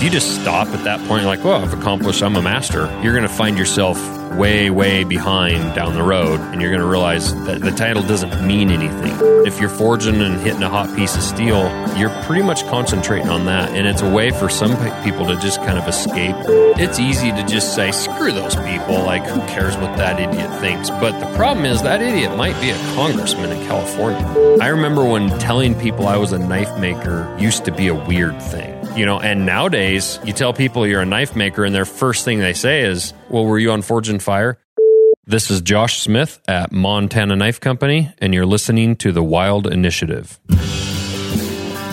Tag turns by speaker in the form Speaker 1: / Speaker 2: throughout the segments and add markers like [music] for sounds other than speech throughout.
Speaker 1: If you just stop at that point, like, well, I've accomplished, I'm a master, you're going to find yourself way, way behind down the road, and you're going to realize that the title doesn't mean anything. If you're forging and hitting a hot piece of steel, you're pretty much concentrating on that, and it's a way for some people to just kind of escape. It's easy to just say, screw those people, like, who cares what that idiot thinks? But the problem is, that idiot might be a congressman in California. I remember when telling people I was a knife maker used to be a weird thing you know and nowadays you tell people you're a knife maker and their first thing they say is well were you on Forged in Fire? This is josh smith at montana knife company and you're listening to the wild initiative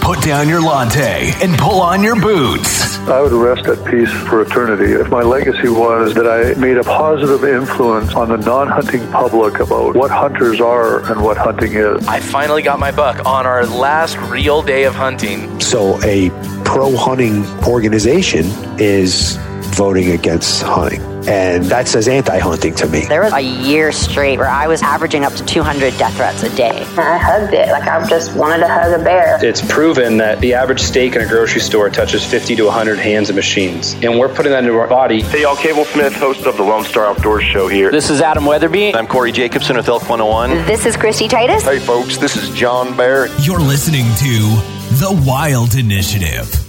Speaker 2: Put down your latte and pull on your boots.
Speaker 3: I would rest at peace for eternity if my legacy was that I made a positive influence on the non hunting public about what hunters are and what hunting is.
Speaker 4: I finally got my buck on our last real day of hunting.
Speaker 5: So, a pro hunting organization is voting against hunting. And that says anti hunting to me.
Speaker 6: There was a year straight where I was averaging up to 200 death threats a day.
Speaker 7: I hugged it like I just wanted to hug a bear.
Speaker 8: It's proven that the average steak in a grocery store touches 50 to 100 hands and machines. And we're putting that into our body.
Speaker 9: Hey, y'all, Cable Smith, host of the Lone Star Outdoors Show here.
Speaker 4: This is Adam Weatherby.
Speaker 9: I'm Corey Jacobsen with Elk 101.
Speaker 6: This is Christy Titus.
Speaker 9: Hey, folks, this is John Barrett.
Speaker 2: You're listening to The Wild Initiative.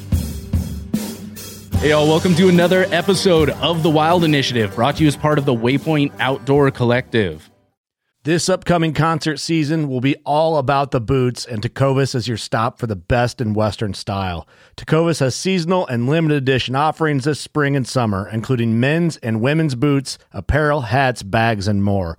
Speaker 10: Hey, y'all, welcome to another episode of The Wild Initiative, brought to you as part of the Waypoint Outdoor Collective.
Speaker 11: This upcoming concert season will be all about the boots, and Tecovas is your stop for the best in Western style. Tecovas has seasonal and limited edition offerings this spring and summer, including men's and women's boots, apparel, hats, bags, and more.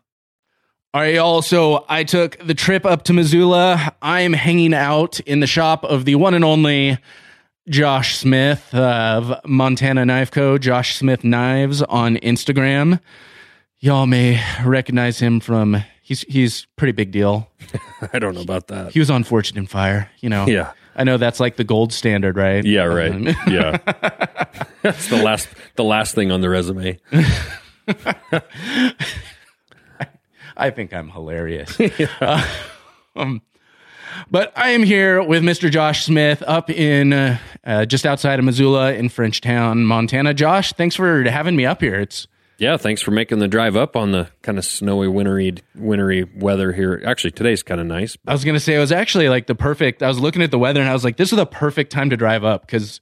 Speaker 10: All right, y'all. So I took the trip up to Missoula. I'm hanging out in the shop of the one and only Josh Smith of Montana Knife Co. Josh Smith Knives on Instagram. Y'all may recognize him from he's he's pretty big deal. [laughs]
Speaker 1: I don't know about that.
Speaker 10: He was on Forged in Fire, you know.
Speaker 1: Yeah.
Speaker 10: I know that's like the gold standard, right?
Speaker 1: Yeah, right. Um, [laughs] yeah. That's the last the last thing on the resume. [laughs]
Speaker 10: I think I'm hilarious. [laughs] Uh, [laughs] um, but I am here with Mr. Josh Smith up in uh, uh, just outside of Missoula in Frenchtown, Montana. Josh, thanks for having me up here. It's
Speaker 1: Yeah, thanks for making the drive up on the kind of snowy, wintry, wintry weather here. Actually, today's kind of nice.
Speaker 10: I was going to say it was actually like the perfect. I was looking at the weather and I was like, this is the perfect time to drive up because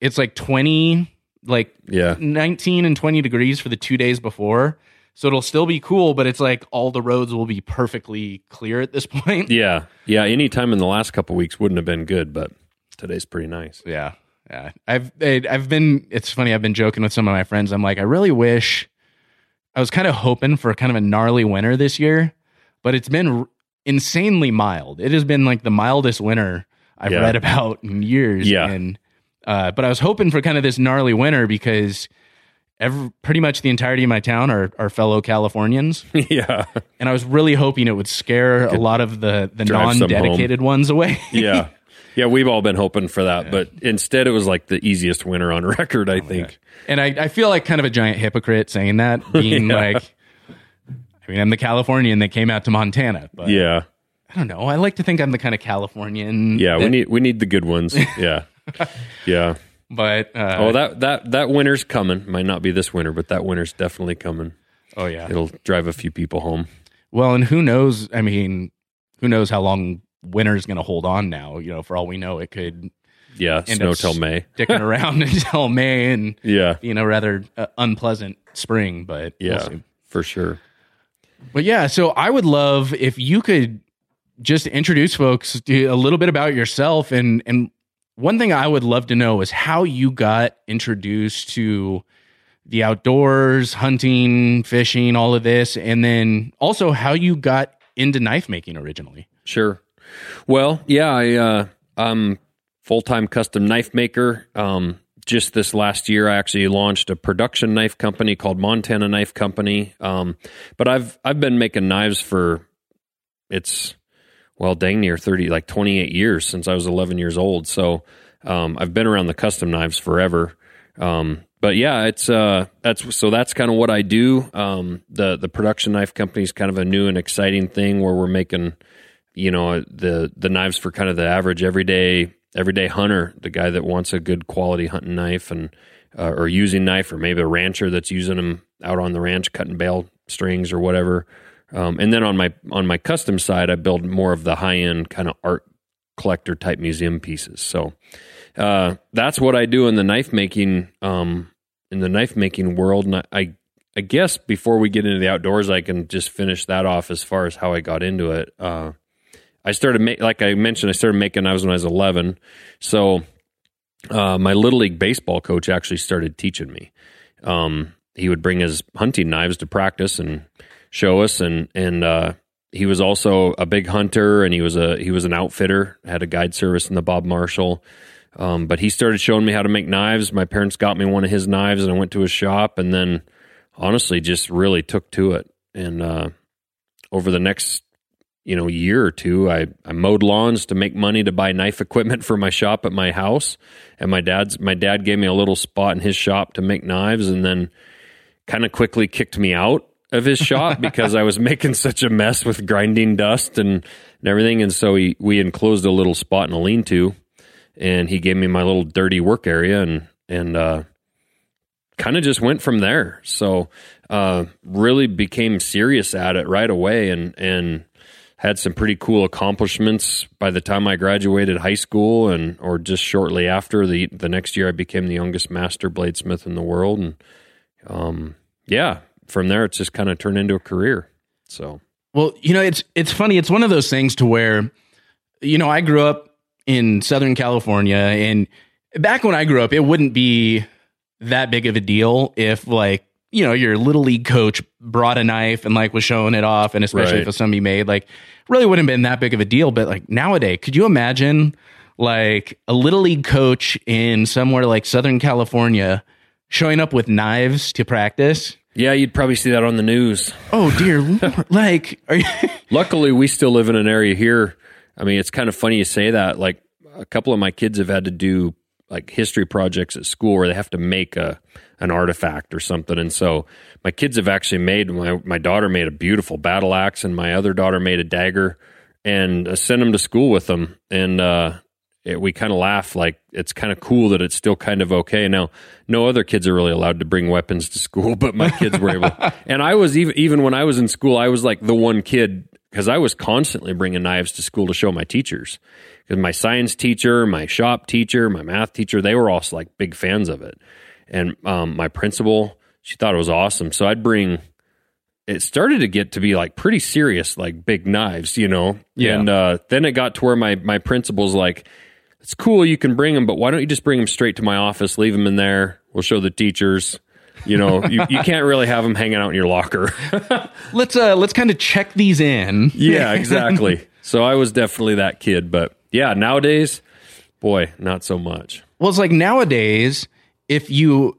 Speaker 10: it's like 20, like
Speaker 1: Yeah.
Speaker 10: 19 and 20 degrees for the two days before. So it'll still be cool, but it's like all the roads will be perfectly clear at this [laughs] point.
Speaker 1: Yeah, yeah. Any time in the last couple weeks wouldn't have been good, but today's pretty nice.
Speaker 10: Yeah, yeah. I've I've been. It's funny. I've been joking with some of my friends. I'm like, I really wish. I was kind of hoping for kind of a gnarly winter this year, but it's been insanely mild. It has been like the mildest winter I've
Speaker 1: Yeah.
Speaker 10: read about in years.
Speaker 1: Yeah.
Speaker 10: And uh, but I was hoping for kind of this gnarly winter because every, pretty much the entirety of my town are, are fellow Californians. [laughs]
Speaker 1: yeah,
Speaker 10: and I was really hoping it would scare a lot of the the non-dedicated ones away. [laughs]
Speaker 1: yeah, yeah. We've all been hoping for that, but instead it was like the easiest winter on [laughs] record. I oh, think.
Speaker 10: And I, I feel like kind of a giant hypocrite saying that, being
Speaker 1: Yeah.
Speaker 10: like, I mean, I'm the Californian that came out to Montana, but
Speaker 1: yeah,
Speaker 10: I don't know. I like to think I'm the kind of Californian.
Speaker 1: yeah. We need we need the good ones. Yeah, yeah.
Speaker 10: But uh,
Speaker 1: oh, that that that winter's coming. Might not be this winter, but that winter's definitely coming.
Speaker 10: oh yeah.
Speaker 1: It'll drive a few people home.
Speaker 10: Well, and who knows? I mean, who knows how long winter's going to hold on now? You know, for all we know, it could
Speaker 1: Yeah,
Speaker 10: end
Speaker 1: snow
Speaker 10: up
Speaker 1: till May.
Speaker 10: sticking [laughs] around [laughs] until May, and
Speaker 1: Yeah,
Speaker 10: you know, rather uh, unpleasant spring. But we'll
Speaker 1: yeah,
Speaker 10: see.
Speaker 1: for sure.
Speaker 10: But yeah, so I would love if you could just introduce folks to a little bit about yourself and and one thing I would love to know is how you got introduced to the outdoors, hunting, fishing, all of this, and then also how you got into knife making originally.
Speaker 1: Sure. Well, yeah, I uh, I'm full time custom knife maker. Um, just this last year, I actually launched a production knife company called Montana Knife Company. Um, but I've I've been making knives for it's well, dang near thirty, like twenty eight years since I was eleven years old. So um, I've been around the custom knives forever. Um, but yeah, it's uh, that's so that's kind of what I do. Um, the the production knife company is kind of a new and exciting thing where we're making you know the the knives for kind of the average everyday everyday hunter, the guy that wants a good quality hunting knife and uh, or using knife, or maybe a rancher that's using them out on the ranch cutting bale strings or whatever. Um, and then on my on my custom side, I build more of the high end kind of art collector type museum pieces. So uh, that's what I do in the knife making um, in the knife making world. And I, I guess before we get into the outdoors, I can just finish that off as far as how I got into it. Uh, I started like I mentioned, I started making knives when I was eleven. So uh, my little league baseball coach actually started teaching me. Um, he would bring his hunting knives to practice and show us, and and uh, he was also a big hunter, and he was a he was an outfitter, had a guide service in the Bob Marshall. Um, but he started showing me how to make knives. My parents got me one of his knives, and I went to his shop, and then honestly, just really took to it. And uh, over the next you know year or two I, I mowed lawns to make money to buy knife equipment for my shop at my house and my dad's my dad gave me a little spot in his shop to make knives and then kind of quickly kicked me out of his shop [laughs] because I was making such a mess with grinding dust and, and everything. And so he we enclosed a little spot in a lean-to and he gave me my little dirty work area and and uh kind of just went from there. So uh really became serious at it right away and and had some pretty cool accomplishments by the time I graduated high school and or just shortly after the the next year I became the youngest master bladesmith in the world. And um yeah from there it's just kind of turned into a career so
Speaker 10: Well, you know, it's it's funny. It's one of those things to where, you know, I grew up in Southern California, and back when I grew up, it wouldn't be that big of a deal if like you know your little league coach brought a knife and like was showing it off, and especially
Speaker 1: Right.
Speaker 10: if it's something you made, like really wouldn't have been that big of a deal. But like nowadays, could you imagine like a little league coach in somewhere like Southern California showing up with knives to practice?
Speaker 1: Yeah you'd probably see that on the news
Speaker 10: Oh dear, [laughs] Lord. like are you? [laughs]
Speaker 1: luckily we still live in an area here i mean it's kind of funny you say that like a couple of my kids have had to do like history projects at school where they have to make a an artifact or something and so my kids have actually made my my daughter made a beautiful battle axe and my other daughter made a dagger and I sent them to school with them and uh it, we kind of laugh like it's kind of cool that it's still kind of okay now no other kids are really allowed to bring weapons to school [laughs] but my kids were able [laughs] and i was even even when i was in school i was like the one kid because i was constantly bringing knives to school to show my teachers because my science teacher my shop teacher my math teacher they were also like big fans of it and um, my principal she thought it was awesome so i'd bring it started to get to be like pretty serious, like big knives, you know.
Speaker 10: Yeah.
Speaker 1: And uh, then it got to where my my principal's like, "It's cool, you can bring them, but why don't you just bring them straight to my office? Leave them in there. We'll show the teachers." You know, you, you [laughs] can't really have them hanging out in your locker. [laughs]
Speaker 10: let's uh let's kind of check these in.
Speaker 1: yeah, [laughs] exactly. So I was definitely that kid, but yeah, nowadays, boy, not so much.
Speaker 10: Well, it's like nowadays, if you,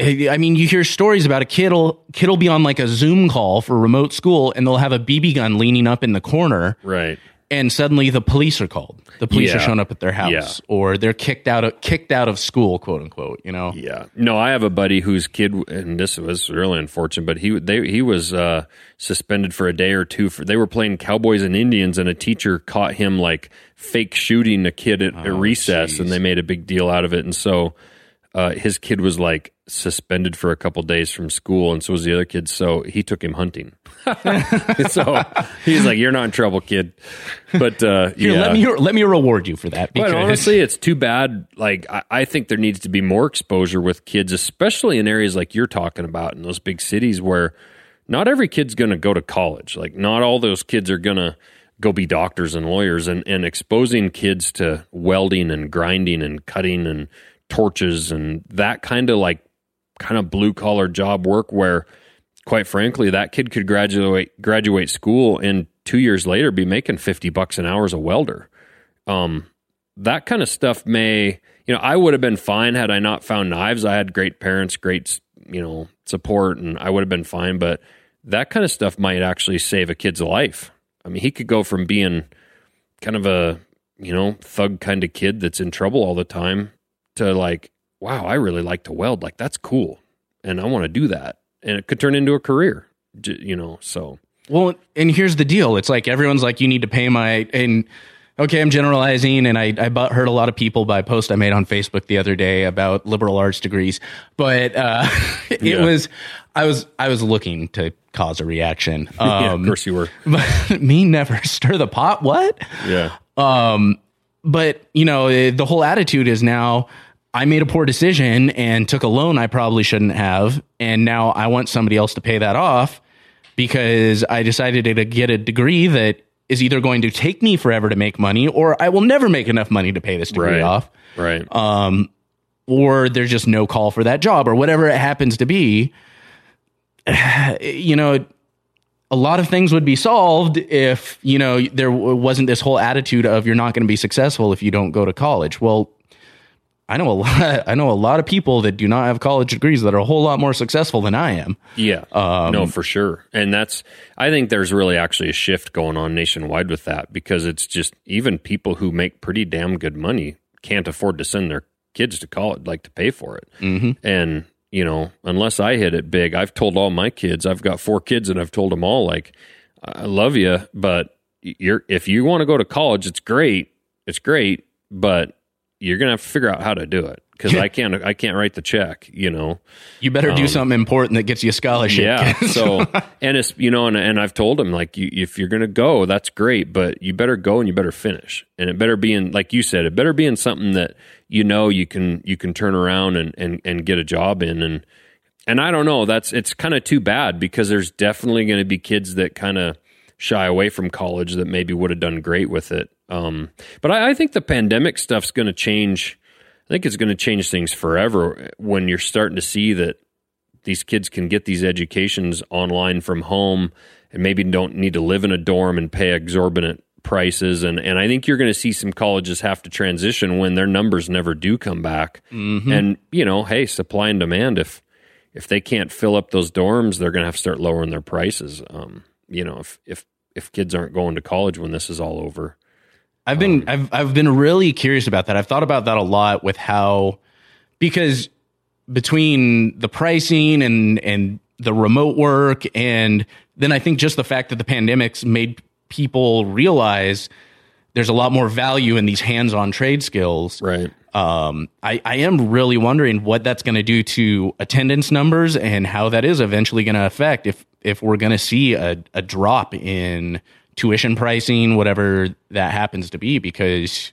Speaker 10: I mean, you hear stories about a kid'll kid'll be on like a Zoom call for remote school, and they'll have a BB gun leaning up in the corner,
Speaker 1: Right.
Speaker 10: And suddenly the police are called. The police are
Speaker 1: Yeah.
Speaker 10: showing up at their house,
Speaker 1: Yeah.
Speaker 10: or they're kicked out of kicked out of school, quote unquote. You know,
Speaker 1: Yeah. No, I have a buddy whose kid, and this was really unfortunate, but he they he was uh, suspended for a day or two. For they were playing Cowboys and Indians, and a teacher caught him like fake shooting a kid at, at recess, and they made a big deal out of it. And so uh, his kid was like suspended for a couple days from school, and so was the other kid. So he took him hunting. [laughs] so he's like, "You're not in trouble, kid." But uh,
Speaker 10: Here,
Speaker 1: yeah.
Speaker 10: let me let me reward you for that.
Speaker 1: But
Speaker 10: because-
Speaker 1: honestly, it's too bad. Like, I, I think there needs to be more exposure with kids, especially in areas like you're talking about in those big cities where not every kid's going to go to college. Like, not all those kids are going to go be doctors and lawyers. And, and exposing kids to welding and grinding and cutting and torches and that kind of like kind of blue collar job work where quite frankly that kid could graduate graduate school and two years later be making 50 bucks an hour as a welder. Um, that kind of stuff may you know i would have been fine had i not found knives. I had great parents great you know support and i would have been fine but that kind of stuff might actually save a kid's life. I mean he could go from being kind of a you know thug kind of kid that's in trouble all the time to like wow i really like to weld like that's cool and i want to do that and it could turn into a career you know so
Speaker 10: Well, and here's the deal. It's like everyone's like, you need to pay my and okay, I'm generalizing, and I I bu- heard a lot of people by a post I made on Facebook the other day about liberal arts degrees, but uh, [laughs] it
Speaker 1: Yeah.
Speaker 10: was I was I was looking to cause a reaction. [laughs]
Speaker 1: yeah,
Speaker 10: Um,
Speaker 1: of course you were [laughs]
Speaker 10: but me never stir the pot. What?
Speaker 1: yeah
Speaker 10: Um, but you know, eh, the whole attitude is now I made a poor decision and took a loan I probably shouldn't have, and now I want somebody else to pay that off because I decided to get a degree that is either going to take me forever to make money, or I will never make enough money to pay this degree
Speaker 1: Right.
Speaker 10: off.
Speaker 1: right
Speaker 10: Um, or there's just no call for that job, or whatever it happens to be. [sighs] You know, a lot of things would be solved if you know there wasn't this whole attitude of you're not going to be successful if you don't go to college. Well, I know a lot. [laughs] I know a lot of people that do not have college degrees that are a whole lot more successful than I am.
Speaker 1: Yeah.
Speaker 10: Um,
Speaker 1: no, for sure. And that's, I think there's really actually a shift going on nationwide with that because it's just even people who make pretty damn good money can't afford to send their kids to college, like to pay for it.
Speaker 10: Mhm.
Speaker 1: And, you know, unless I hit it big, I've told all my kids, I've got four kids and I've told them all, like, I love you, but you're, if you want to go to college, it's great. It's great, but you're going to have to figure out how to do it because I [laughs] can't, I can't write the check, you know?
Speaker 10: You better do
Speaker 1: Um,
Speaker 10: something important that gets you a scholarship.
Speaker 1: yeah. So, [laughs] and it's, you know, and, and I've told him, like, you, if you're going to go, that's great, but you better go and you better finish. And it better be in, like you said, it better be in something that, you know, you can, you can turn around and, and, and get a job in. And, and I don't know, that's, it's kind of too bad because there's definitely going to be kids that kind of shy away from college that maybe would have done great with it. Um, but I, I think the pandemic stuff's going to change. I think it's going to change things forever when you're starting to see that these kids can get these educations online from home and maybe don't need to live in a dorm and pay exorbitant prices and and I think you're going to see some colleges have to transition when their numbers never do come back.
Speaker 10: Mhm.
Speaker 1: And you know, hey, supply and demand if if they can't fill up those dorms, they're going to have to start lowering their prices. Um, you know, if if if kids aren't going to college when this is all over.
Speaker 10: I've been I've I've been really curious about that. I've thought about that a lot with how because between the pricing and and the remote work and then I think just the fact that the pandemic's made people realize there's a lot more value in these hands-on trade skills.
Speaker 1: Right.
Speaker 10: Um, I, I am really wondering what that's going to do to attendance numbers and how that is eventually going to affect if if we're going to see a, a drop in tuition pricing, whatever that happens to be, because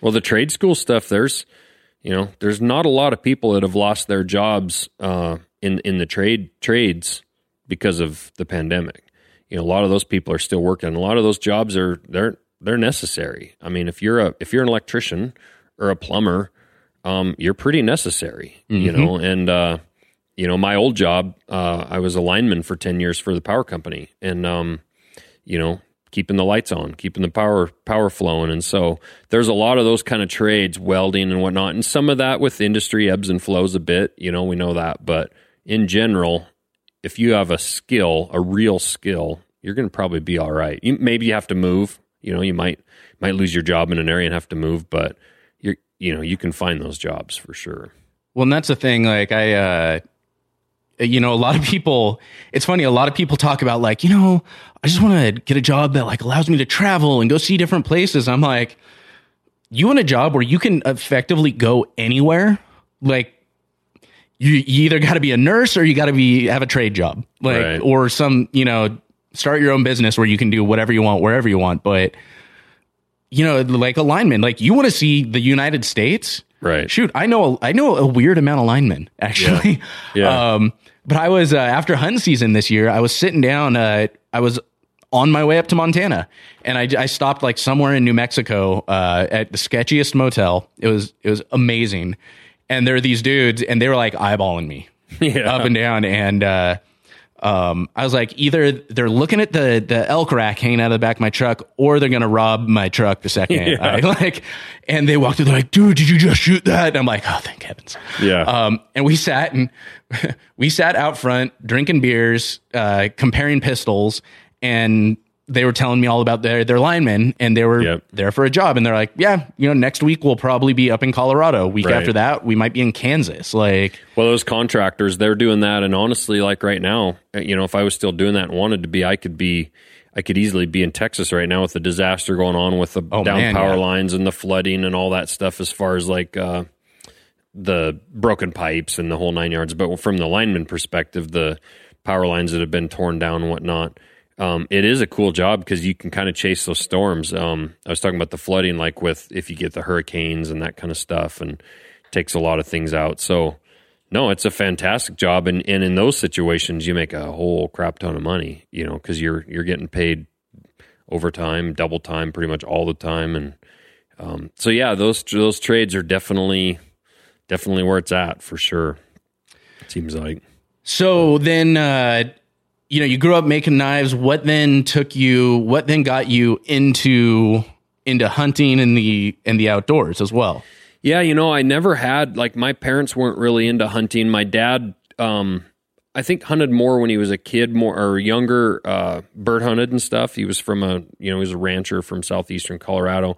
Speaker 1: Well, the trade school stuff, there's, you know, there's not a lot of people that have lost their jobs uh, in in the trade trades because of the pandemic. You know, a lot of those people are still working. A lot of those jobs are they're they're necessary. I mean, if you're a if you're an electrician or a plumber, um, you're pretty necessary. You
Speaker 10: Mhm.
Speaker 1: know, and uh, you know, my old job, uh, I was a lineman for ten years for the power company, and um, you know, keeping the lights on, keeping the power power flowing. And so there's a lot of those kind of trades, welding and whatnot. And some of that with industry ebbs and flows a bit, you know, we know that. But in general, if you have a skill, a real skill, you're going to probably be all right. You, maybe you have to move You know, you might might lose your job in an area and have to move, but you're you know you can find those jobs for sure.
Speaker 10: Well, and that's the thing. Like I, uh, you know, a lot of people. It's funny. A lot of people talk about like, you know, I just want to get a job that like allows me to travel and go see different places. I'm like, you want a job where you can effectively go anywhere. Like, you, you either got to be a nurse or you got to be have a trade job, like,
Speaker 1: Right.
Speaker 10: or some, you know, start your own business where you can do whatever you want wherever you want. But you know, like a lineman, like you want to see the United States,
Speaker 1: right?
Speaker 10: Shoot, I know, I know a weird amount of linemen actually.
Speaker 1: Yeah. [laughs]
Speaker 10: Um, but I was uh, after hunt season this year. I was sitting down. Uh, I was on my way up to Montana, and I, I stopped like somewhere in New Mexico uh, at the sketchiest motel. It was it was amazing, and there were these dudes, and they were like eyeballing me [laughs]
Speaker 1: Yeah.
Speaker 10: up and down, and uh, um, I was like, either they're looking at the the elk rack hanging out of the back of my truck, or they're gonna rob my truck the second. [laughs]
Speaker 1: Yeah.
Speaker 10: I like, and they walked through. They're like, dude, did you just shoot that? And I'm like, oh, thank heavens.
Speaker 1: Yeah.
Speaker 10: Um, and we sat and [laughs] we sat out front drinking beers, uh, comparing pistols, and they were telling me all about their their linemen, and they were there for a job, and they're like, yeah, you know, next week we'll probably be up in Colorado. Week
Speaker 1: Right.
Speaker 10: after that, we might be in Kansas. Like,
Speaker 1: Well, those contractors, they're doing that, and honestly, like right now, uh, you know, if I was still doing that and wanted to be, I could be, I could easily be in Texas right now with the disaster going on with the down
Speaker 10: Oh, man,
Speaker 1: power
Speaker 10: yeah.
Speaker 1: lines and the flooding and all that stuff, as far as like uh, the broken pipes and the whole nine yards. But from the lineman perspective, the power lines that have been torn down and whatnot. Um, it is a cool job because you can kind of chase those storms. Um, I was talking about the flooding, like with if you get the hurricanes and that kind of stuff, and takes a lot of things out. So, no, it's a fantastic job, and, and in those situations, you make a whole crap ton of money, you know, because you're you're getting paid overtime, double time, pretty much all the time, and um, so yeah, those those trades are definitely definitely where it's at for sure. Seems like
Speaker 10: So then, uh, you know, you grew up making knives. What then took you? What then got you into into hunting and the and the outdoors as well?
Speaker 1: Yeah, you know, I never had like my parents weren't really into hunting. My dad, um, I think hunted more when he was a kid, more or younger, uh, bird hunted and stuff. He was from a, you know, he was a rancher from southeastern Colorado,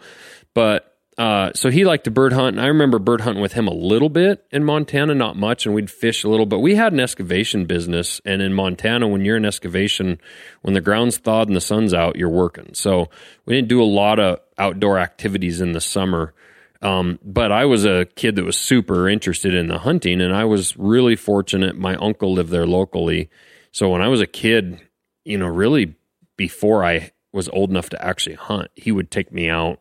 Speaker 1: but uh, so he liked to bird hunt. And I remember bird hunting with him a little bit in Montana, not much, and we'd fish a little. But we had an excavation business, and in Montana, when you're in excavation, when the ground's thawed and the sun's out, you're working. So we didn't do a lot of outdoor activities in the summer. Um, but I was a kid that was super interested in the hunting, and I was really fortunate. My uncle lived there locally, so when I was a kid, you know, really before I was old enough to actually hunt, he would take me out,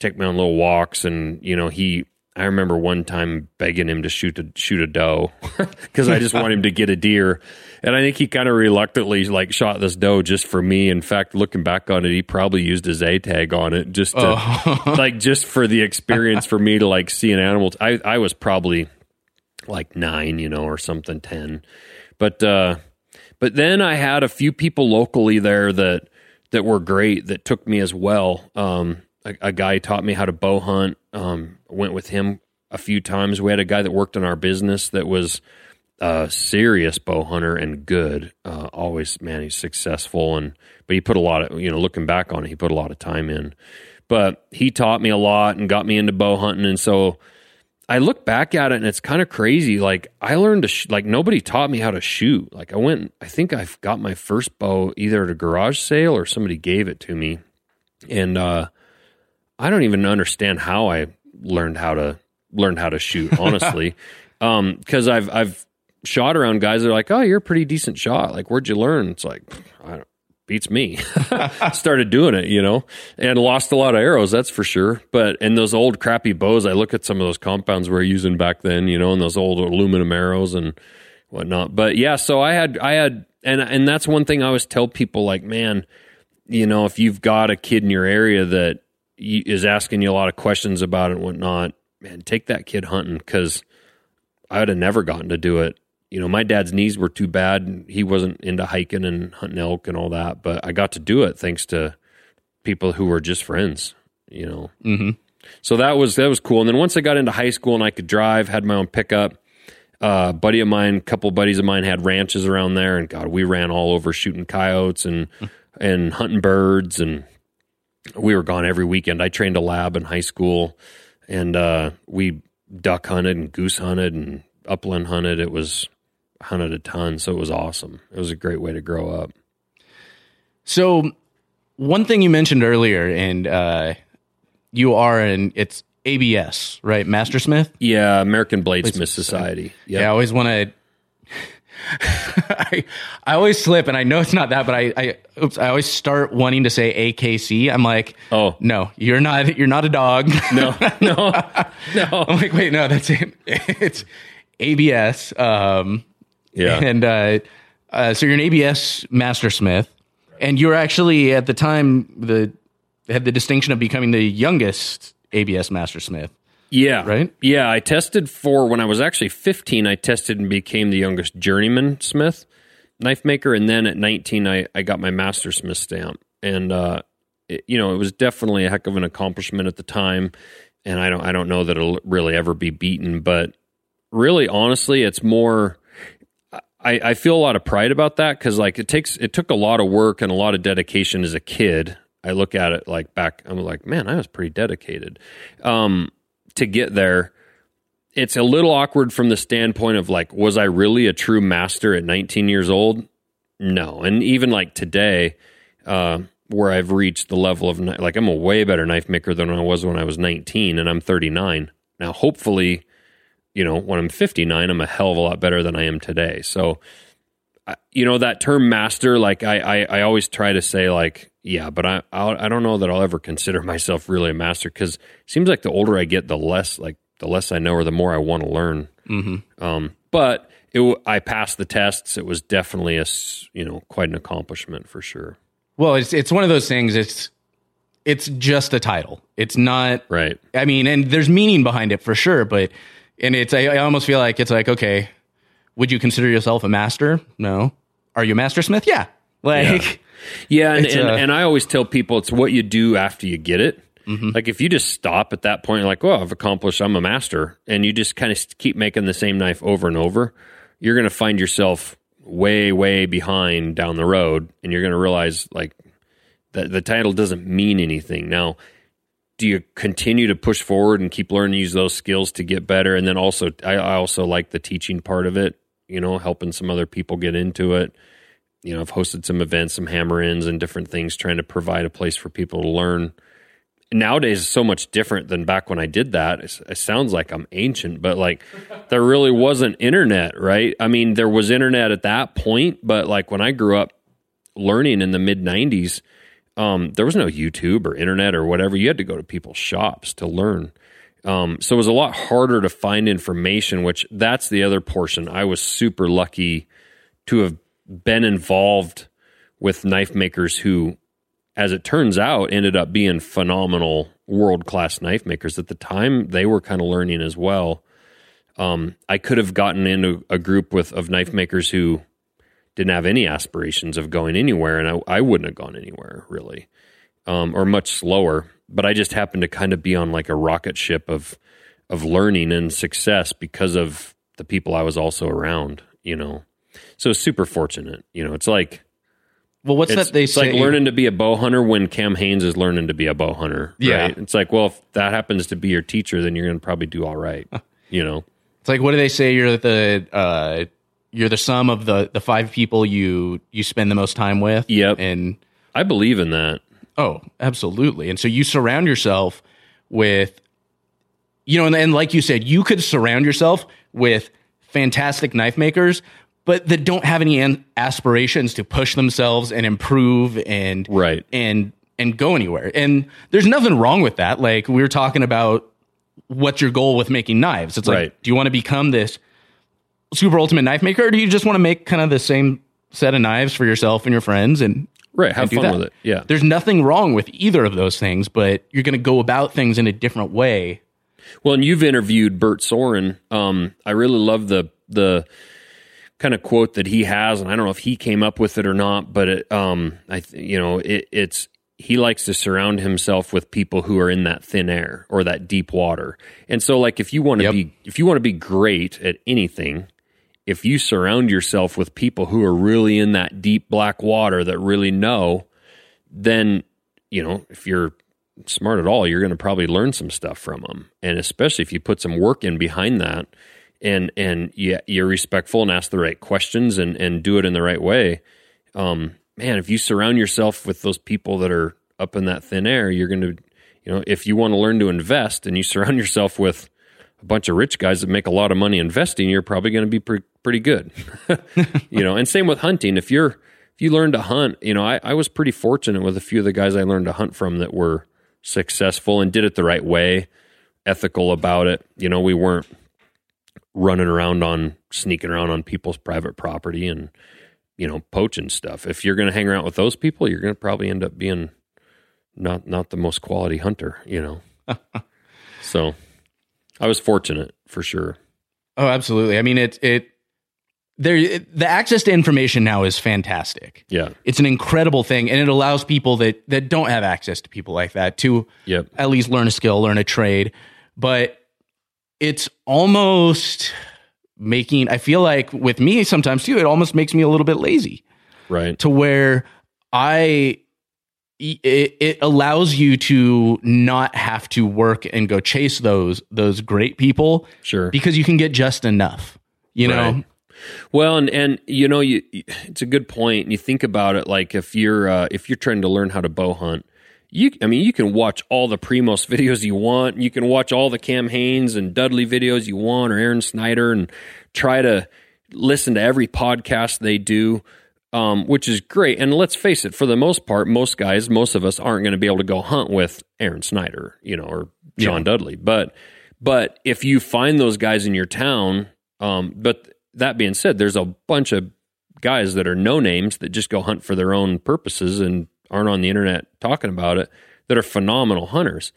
Speaker 1: take me on little walks, and you know, he. I remember one time begging him to shoot a shoot a doe [laughs] because I just want him to get a deer, and I think he kind of reluctantly like shot this doe just for me. In fact, looking back on it, he probably used his A tag on it just to
Speaker 10: Oh. [laughs]
Speaker 1: like just for the experience for me to like see an animal. I I was probably like nine, you know, or something, ten. But uh but then I had a few people locally there that that were great that took me as well. Um a, a guy taught me how to bow hunt. Um went with him a few times. We had a guy that worked in our business that was a serious bow hunter and good. Uh, always, man, he's successful and but he put a lot of you know looking back on it, he put a lot of time in. But he taught me a lot and got me into bow hunting, and so I look back at it and it's kind of crazy. Like I learned to sh- like nobody taught me how to shoot. Like I went, I think I've got my first bow either at a garage sale or somebody gave it to me, and uh, I don't even understand how I learned how to learned how to shoot. [laughs] Honestly, um, because I've I've shot around guys that are like, oh, you're a pretty decent shot. Like where'd you learn? It's like I don't. Beats me. [laughs] [laughs] Started doing it, you know, and lost a lot of arrows, that's for sure. But and those old crappy bows, I look at some of those compounds we were using back then, you know, and those old aluminum arrows and whatnot. But yeah, so I had, I had, and and that's one thing I always tell people, like, man, you know, if you've got a kid in your area that is asking you a lot of questions about it and whatnot, man, take that kid hunting because I would have never gotten to do it. You know, my dad's knees were too bad. And he wasn't into hiking and hunting elk and all that, but I got to do it thanks to people who were just friends. You know,
Speaker 10: mm-hmm.
Speaker 1: so that was that was cool. And then once I got into high school and I could drive, had my own pickup. Uh, buddy of mine, couple buddies of mine had ranches around there, and God, we ran all over shooting coyotes and and hunting birds and we were gone every weekend. I trained a lab in high school, and uh, we duck hunted and goose hunted and upland hunted. It was hunted a ton, so it was awesome. It was a great way to grow up.
Speaker 10: So, one thing you mentioned earlier, and uh, you are in it's ABS, right? Master Smith?
Speaker 1: Yeah, American Bladesmith Society. Yep.
Speaker 10: Yeah, I always want to. [laughs] I, I always slip, and I know it's not that, but I, I, oops, I always start wanting to say AKC. I'm like,
Speaker 1: oh
Speaker 10: no, you're not, you're not a dog.
Speaker 1: No, [laughs] no, no. [laughs]
Speaker 10: I'm like, wait, no, that's it. It's ABS. Um,
Speaker 1: Yeah.
Speaker 10: and uh, uh, so you're an ABS master smith and you're actually at the time the had the distinction of becoming the youngest ABS mastersmith.
Speaker 1: Yeah.
Speaker 10: Right?
Speaker 1: Yeah. I tested for when I was actually 15, I tested and became the youngest journeyman smith, knife maker. And then at 19, I, I got my master smith stamp. And, uh, it, you know, it was definitely a heck of an accomplishment at the time. And I don't, I don't know that it'll really ever be beaten, but really, honestly, it's more, I, I feel a lot of pride about that because like it takes, it took a lot of work and a lot of dedication as a kid. I look at it like back, I'm like, man, I was pretty dedicated. Um, to get there, it's a little awkward from the standpoint of like, was I really a true master at 19 years old? No. And even like today, uh, where I've reached the level of like, I'm a way better knife maker than I was when I was 19 and I'm 39. Now, hopefully, you know, when I'm 59, I'm a hell of a lot better than I am today. So, you know, that term master, like I, I, I always try to say like, yeah, but I, I'll, I don't know that I'll ever consider [laughs] myself really a master because it seems like the older I get, the less like the less I know or the more I want to learn.
Speaker 10: Mm-hmm.
Speaker 1: Um, but it, I passed the tests. It was definitely a you know quite an accomplishment for sure.
Speaker 10: Well, it's it's one of those things. It's it's just a title. It's not
Speaker 1: right.
Speaker 10: I mean, and there's meaning behind it for sure, but and it's I, I almost feel like it's like okay, would you consider yourself a master? No. Are you a mastersmith? Yeah. Like
Speaker 1: Yeah, and, and,
Speaker 10: uh,
Speaker 1: and I always tell people it's what you do after you get it.
Speaker 10: Mm-hmm.
Speaker 1: Like if you just stop at that point, like, well, I've accomplished, I'm a master, and you just kind of keep making the same knife over and over, you're going to find yourself way, way behind down the road, and you're going to realize like that the title doesn't mean anything. Now, do you continue to push forward and keep learning to use those skills to get better? And then also, I, I also like the teaching part of it. You know, helping some other people get into it you know, I've hosted some events, some hammer ins and different things, trying to provide a place for people to learn. Nowadays, it's so much different than back when I did that. It's, it sounds like I'm ancient, but like [laughs] there really wasn't internet, right? I mean, there was internet at that point, but like when I grew up learning in the mid 90s, um, there was no YouTube or internet or whatever. You had to go to people's shops to learn. Um, so it was a lot harder to find information, which that's the other portion. I was super lucky to have been involved with knife makers who, as it turns out, ended up being phenomenal world class knife makers. At the time, they were kind of learning as well. Um, I could have gotten into a group with of knife makers who didn't have any aspirations of going anywhere, and I, I wouldn't have gone anywhere really, um, or much slower. But I just happened to kind of be on like a rocket ship of of learning and success because of the people I was also around. You know, so super fortunate. You know, it's like
Speaker 10: Well, what's that they
Speaker 1: it's
Speaker 10: say?
Speaker 1: like learning to be a bow hunter when Cam Hanes is learning to be a bow hunter.
Speaker 10: Yeah.
Speaker 1: right? it's like well, if that happens to be your teacher, then you're going to probably do all right. You know,
Speaker 10: It's like what do they say? You're the uh, you're the sum of the the five people you you spend the most time with.
Speaker 1: Yep,
Speaker 10: and
Speaker 1: I believe in that.
Speaker 10: Oh, absolutely. And so you surround yourself with, you know, and, and like you said, you could surround yourself with fantastic knife makers, but that don't have any an- aspirations to push themselves and improve and
Speaker 1: right
Speaker 10: and and go anywhere. And there's nothing wrong with that. Like we were talking about what's your goal with making knives. It's like,
Speaker 1: Right.
Speaker 10: do you want to become this super ultimate knife maker, or do you just want to make kind of the same set of knives for yourself and your friends and
Speaker 1: Right, have
Speaker 10: do
Speaker 1: fun
Speaker 10: that?
Speaker 1: with it. Yeah.
Speaker 10: There's nothing wrong with either of those things, but you're going to go about things in a different way.
Speaker 1: Well, and you've interviewed Bert Soren. Um, I really love the the kind of quote that he has, and I don't know if he came up with it or not, but it, um, I th- you know it, it's he likes to surround himself with people who are in that thin air or that deep water. And so, like, if you want to be if you want to be great at anything, if you surround yourself with people who are really in that deep black water that really know, then you know, if you're smart at all, you're going to probably learn some stuff from them. And especially if you put some work in behind that and, and you, you're respectful and ask the right questions and, and do it in the right way. Um, man, if you surround yourself with those people that are up in that thin air, you're going to, you know, if you want to learn to invest and you [laughs] surround yourself with a bunch of rich guys that make a lot of money investing, you're probably going to be pre- pretty good. [laughs] you know, and same with hunting. If you're, if you learn to hunt, you know, I, I was pretty fortunate with a few of the guys I learned to hunt from that were successful and did it the right way, ethical about it. You know, we weren't running around on sneaking around on people's private property and you know poaching stuff. If you're going to hang around with those people, you're going to probably end up being not not the most quality hunter. You know, [laughs] so I was fortunate for sure.
Speaker 10: Oh, absolutely. I mean, it it there the access to information now is fantastic.
Speaker 1: Yeah,
Speaker 10: it's an incredible thing, and it allows people that that don't have access to people like that to
Speaker 1: yep.
Speaker 10: at least learn a skill, learn a trade. But it's almost making. I feel like with me sometimes too, it almost makes me a little bit lazy.
Speaker 1: Right.
Speaker 10: To where I it, it allows you to not have to work and go chase those those great people
Speaker 1: sure
Speaker 10: because you can get just enough you know
Speaker 1: right. Well and and you know you it's a good point and you think about it like if you're uh, if you're trying to learn how to bow hunt you i mean you can watch all the primos [laughs] videos you want you can watch all the cam hanes and dudley videos you want or aaron snyder and try to listen to every podcast they do um, which is great. And let's face it, for the most part, most guys, most of us aren't going to be able to go hunt with Aaron Snyder, you know, or John yeah. Dudley. But but if you find those guys in your town, um, but that being said, there's a bunch of guys that are no names that just go hunt for their own purposes and aren't on the internet talking about it that are phenomenal hunters.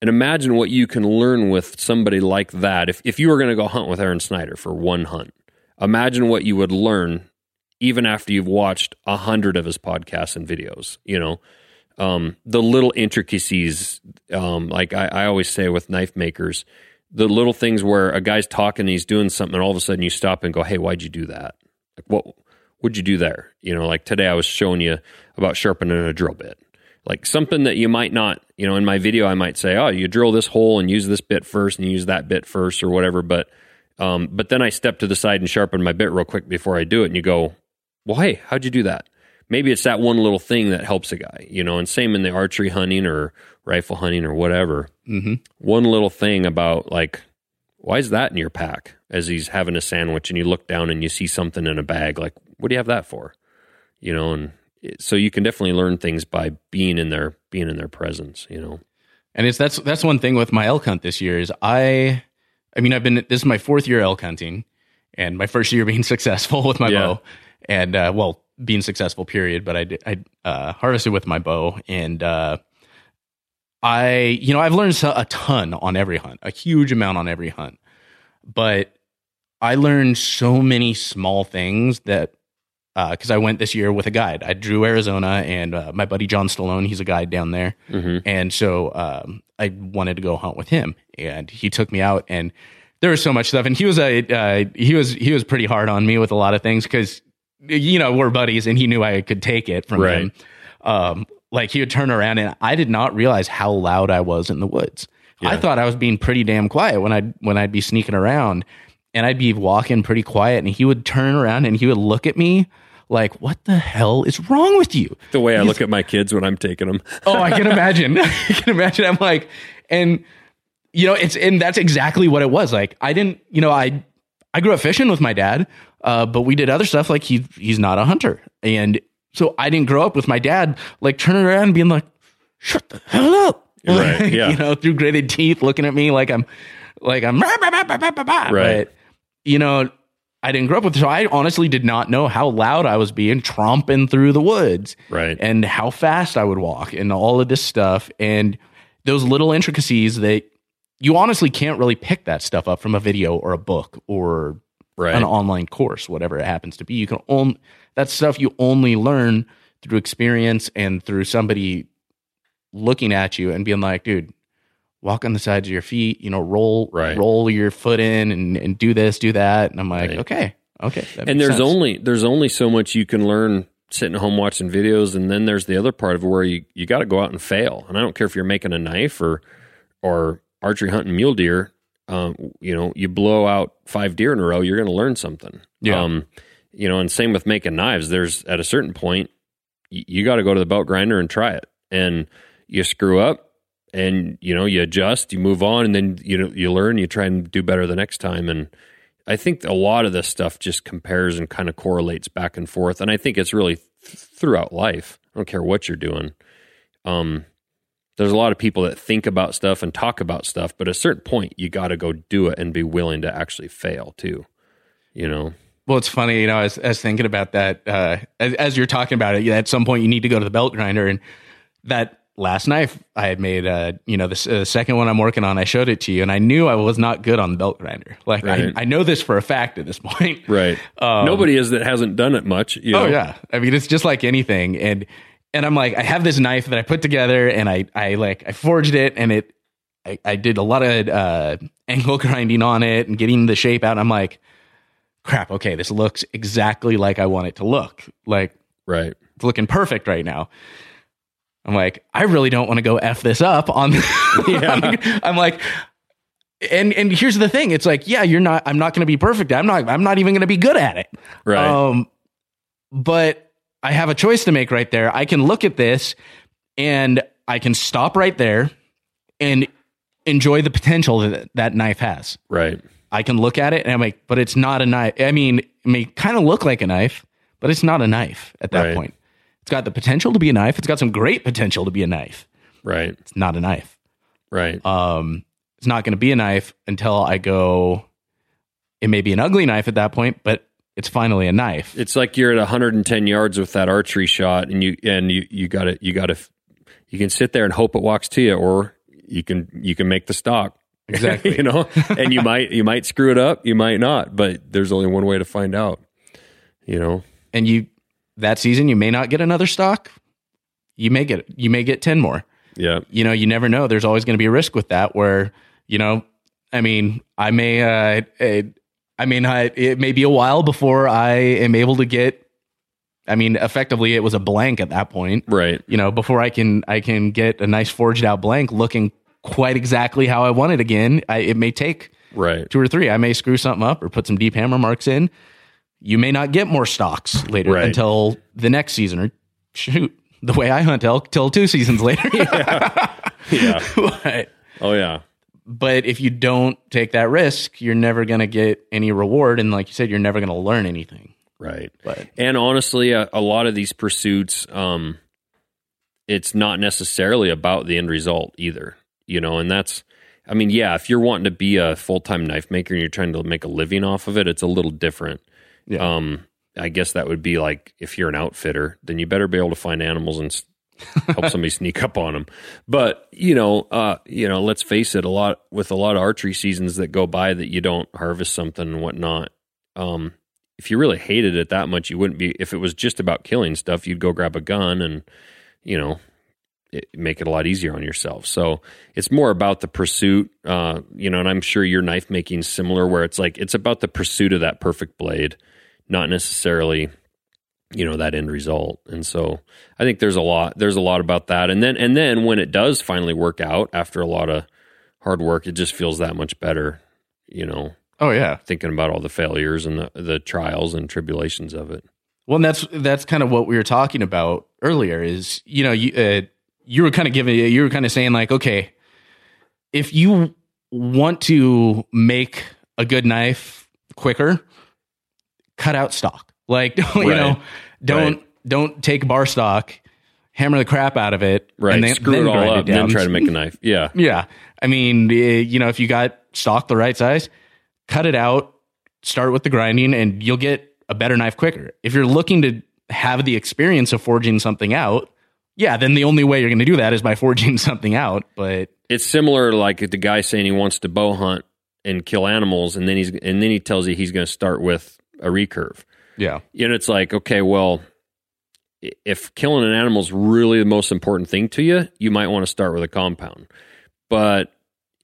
Speaker 1: And imagine what you can learn with somebody like that. If if you were going to go hunt with Aaron Snyder for one hunt, imagine what you would learn even after you've watched a hundred of his podcasts and videos. You know, um, the little intricacies, um, like I, I, always say with knife makers, the little things where a guy's talking, he's doing something, and all of a sudden you stop and go, "Hey, why'd you do that? Like, what would you do there?" You know, like today I was showing you about sharpening a drill bit. Like something that you might not, you know, in my video I might say, "Oh, you drill this hole and use this bit first, and use that bit first, or whatever." But um, but then I step to the side and sharpen my bit real quick before I do it, and you go, well, hey, how'd you do that? Maybe it's that one little thing that helps a guy, you know, and same in the archery hunting or rifle hunting or whatever.
Speaker 10: Mm-hmm.
Speaker 1: One little thing about like, why is that in your pack as he's having a sandwich and you look down and you see something in a bag? Like, what do you have that for? You know, and it, so you can definitely learn things by being in their, being in their presence, you know.
Speaker 10: And it's, that's, that's one thing with my elk hunt this year is I, I mean, I've been, this is my fourth year elk hunting and my first year [laughs] being successful with my yeah. bow and uh, well, being successful, period. But I I uh, harvested with my bow, and uh, I you know I've learned a ton on every hunt, a huge amount on every hunt, but I learned so many small things that because uh, I went this year with a guide. I drew Arizona, and uh, my buddy John Stallone, he's a guide down there,
Speaker 1: mm-hmm.
Speaker 10: and so um, I wanted to go hunt with him, and he took me out and. There was so much stuff, and he was a uh, he was he was pretty hard on me with a lot of things because you know, we're buddies and he knew I could take it from
Speaker 1: right.
Speaker 10: him. Um, like he would turn around and I did not realize how loud I was in the woods. Yeah. I thought I was being pretty damn quiet when I'd, when I'd be sneaking around and I'd be walking pretty quiet and he would turn around and he would look at me like, what the hell is wrong with you?
Speaker 1: The way I look at my kids when I'm taking them. [laughs]
Speaker 10: oh, I can imagine. [laughs] I can imagine. I'm like, and you know, it's, and that's exactly what it was. Like, I didn't, you know, I, I grew up fishing with my dad. Uh, but we did other stuff like he he's not a hunter, and so I didn't grow up with my dad like turning around and being like, "Shut the hell up!"
Speaker 1: Right? [laughs] Yeah.
Speaker 10: you know, through gritted teeth, looking at me like I'm like I'm right. But, you know, I didn't grow up with, so I honestly did not know how loud I was being tromping through the woods,
Speaker 1: right?
Speaker 10: And how fast I would walk, and all of this stuff, and those little intricacies that you honestly can't really pick that stuff up from a video or a book or
Speaker 1: right.
Speaker 10: an online course, whatever it happens to be. You can only that stuff you only learn through experience and through somebody looking at you and being like, dude, walk on the sides of your feet, you know, roll
Speaker 1: right.
Speaker 10: roll your foot in and, and do this, do that. And I'm like,
Speaker 1: right.
Speaker 10: okay, okay.
Speaker 1: And there's
Speaker 10: sense.
Speaker 1: only there's only so much you can learn sitting at home watching videos, and then there's the other part of where you you got to go out and fail. And I don't care if you're making a knife or or archery hunting mule deer. Um, you know, you blow out five deer in a row, you're going to learn something.
Speaker 10: Yeah.
Speaker 1: Um, you know, and same with making knives. There's at a certain point, you, you got to go to the belt grinder and try it, and you screw up, and you know you adjust, you move on, and then you know you learn, you try and do better the next time, and I think a lot of this stuff just compares and kind of correlates back and forth, and I think it's really th- throughout life. I don't care what you're doing. Um, there's a lot of people that think about stuff and talk about stuff, but at a certain point, you got to go do it and be willing to actually fail too. You know.
Speaker 10: Well, it's funny, you know, as, as thinking about that, uh, as, as you're talking about it, at some point you need to go to the belt grinder. And that last knife I had made, uh, you know, the uh, second one I'm working on, I showed it to you and I knew I was not good on the belt grinder. Like,
Speaker 1: Right.
Speaker 10: I, I know this for a fact at this point.
Speaker 1: Right. [laughs]
Speaker 10: Um,
Speaker 1: Nobody is that hasn't done it much. You know?
Speaker 10: Oh yeah. I mean, it's just like anything. And, and I'm like, I have this knife that I put together and I, I like, I forged it and it, I, I did a lot of, uh, angle [laughs] grinding on it and getting the shape out. And I'm like, crap. Okay. This looks exactly like I want it to look. Like,
Speaker 1: right.
Speaker 10: It's looking perfect right now. I'm like, I really don't want to go F this up on, [laughs] I'm like, and and here's the thing it's like yeah you're not i'm not going to be perfect i'm not i'm not even going to be good at it
Speaker 1: Right.
Speaker 10: um but i have a choice to make right there i can look at this and i can stop right there and enjoy the potential that that knife has
Speaker 1: Right.
Speaker 10: i can look at it and i'm like but it's not a knife i mean it may kind of look like a knife but it's not a knife at that
Speaker 1: Right.
Speaker 10: point it's got the potential to be a knife it's got some great potential to be a knife
Speaker 1: Right.
Speaker 10: it's not a knife
Speaker 1: Right.
Speaker 10: um, it's not going to be a knife until I go. It may be an ugly knife at that point, but it's finally a knife.
Speaker 1: It's like you're at 110 yards with that archery shot, and you and you you got to you got to you can sit there and hope it walks to you, or you can you can make the stock [laughs]
Speaker 10: Exactly.
Speaker 1: you know, and you might you might screw it up, you might not, but there's only one way to find out. You know,
Speaker 10: And you that season you may not get another stock. You may get you may get ten more.
Speaker 1: yeah,
Speaker 10: You know, you never know. There's always going to be a risk with that. Where you know, I mean, I may uh, uh, I mean, I, it may be a while before I am able to get. I mean, effectively, it was a blank at that point.
Speaker 1: right,
Speaker 10: you know before i can i can get a nice forged out blank looking quite exactly how i want it again I, it may take
Speaker 1: right,
Speaker 10: two or three. I may screw something up or put some deep hammer marks in. You may not get more stocks later
Speaker 1: Right.
Speaker 10: until the next season or shoot the way i hunt elk till two seasons later. [laughs] [laughs]
Speaker 1: Yeah,
Speaker 10: but,
Speaker 1: oh yeah,
Speaker 10: but if you don't take that risk you're never going to get any reward and like you said you're never going to learn anything
Speaker 1: right.
Speaker 10: but
Speaker 1: And honestly, a, a lot of these pursuits, um, it's not necessarily about the end result either. You know, and that's, I mean, yeah, if you're wanting to be a full time knife maker and you're trying to make a living off of it, it's a little different.
Speaker 10: Yeah.
Speaker 1: Um, I guess that would be like if you're an outfitter, then you better be able to find animals and s- [laughs] help somebody sneak up on them. But you know, uh, you know, let's face it, a lot with a lot of archery seasons that go by that you don't harvest something and whatnot. Um, if you really hated it that much, you wouldn't be. If it was just about killing stuff, you'd go grab a gun and you know it, make it a lot easier on yourself. So it's more about the pursuit, uh, you know. And I'm sure your knife making similar, where it's like it's about the pursuit of that perfect blade, not necessarily you know that end result. And so I think there's a lot there's a lot about that. And then and then when it does finally work out after a lot of hard work, it just feels that much better. You know,
Speaker 10: oh yeah
Speaker 1: thinking about all the failures and the, the trials and tribulations of it.
Speaker 10: Well, and that's that's kind of what we were talking about earlier. Is you know you uh, you were kind of giving you were kind of saying like, okay, if you want to make a good knife quicker, cut out stock. Like [laughs] you
Speaker 1: Right.
Speaker 10: know, don't
Speaker 1: Right.
Speaker 10: don't take bar stock, hammer the crap out of it,
Speaker 1: Right.
Speaker 10: And then,
Speaker 1: Screw
Speaker 10: then
Speaker 1: it all up and then try to make a knife. [laughs] Yeah.
Speaker 10: Yeah. I mean, you know, if you got stock the right size, cut it out, start with the grinding, and you'll get a better knife quicker. If you're looking to have the experience of forging something out, yeah, then the only way you're going to do that is by [laughs] forging something out. But
Speaker 1: It's similar to like the guy saying he wants to bow hunt and kill animals and then he's and then he tells you he's going to start with a recurve.
Speaker 10: Yeah,
Speaker 1: And it's like, okay, well, if killing an animal is really the most important thing to you, you might want to start with a compound. But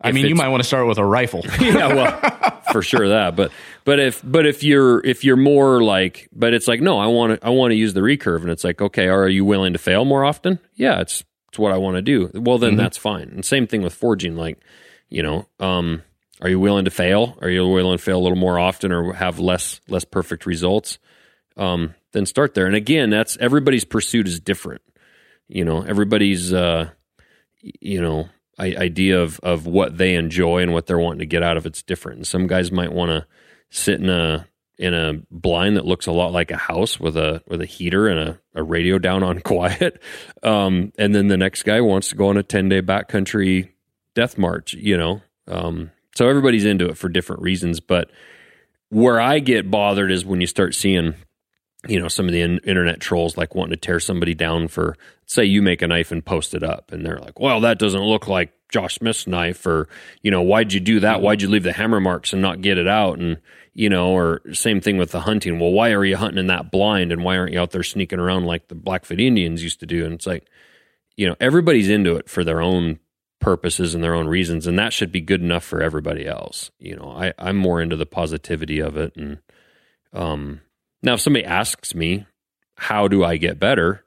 Speaker 10: I mean, you might want to start with a rifle. [laughs]
Speaker 1: yeah, well, for sure that. But but if but if you're if you're more like, but it's like no, I want to I want to use the recurve, and it's like okay, are you willing to fail more often? Yeah, it's it's what I want to do. Well, then
Speaker 10: Mhm.
Speaker 1: that's fine. And same thing with forging. Like, you know, um, are you willing to fail? Are you willing to fail a little more often, or have less less perfect results? Um, then start there. And again, that's everybody's pursuit is different. You know, everybody's uh, you know idea of of what they enjoy and what they're wanting to get out of it's different. And some guys might want to sit in a in a blind that looks a lot like a house with a with a heater and a, a radio down on [laughs] quiet. Um, and then the next guy wants to go on a ten day backcountry death march. You know, um, so everybody's into it for different reasons. But where I get bothered is when you start seeing you know some of the in- internet trolls like wanting to tear somebody down for say you make a knife and post it up and they're like well that doesn't look like josh smith's knife or you know why'd you do that? Why'd you leave the hammer marks and not get it out? And you know or same thing with the hunting. Well why are you hunting in that blind and why aren't you out there sneaking around like the blackfoot indians used to do? And it's like you know everybody's into it for their own purposes and their own reasons and that should be good enough for everybody else. You know i i'm more into the positivity of it and um now, if somebody asks me, how do I get better?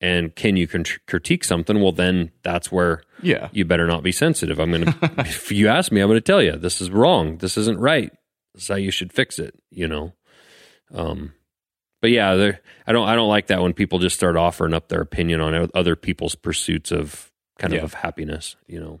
Speaker 1: And can you con- critique something? Well, then that's where
Speaker 10: Yeah.
Speaker 1: you better not be sensitive. I'm going [laughs] to, if you ask me, I'm going to tell you this is wrong. This isn't right. This is how you should fix it, you know? Um, but yeah, there, I don't, I don't like that when people just start offering up their opinion on other people's pursuits of kind
Speaker 10: Yeah.
Speaker 1: of of happiness, you know?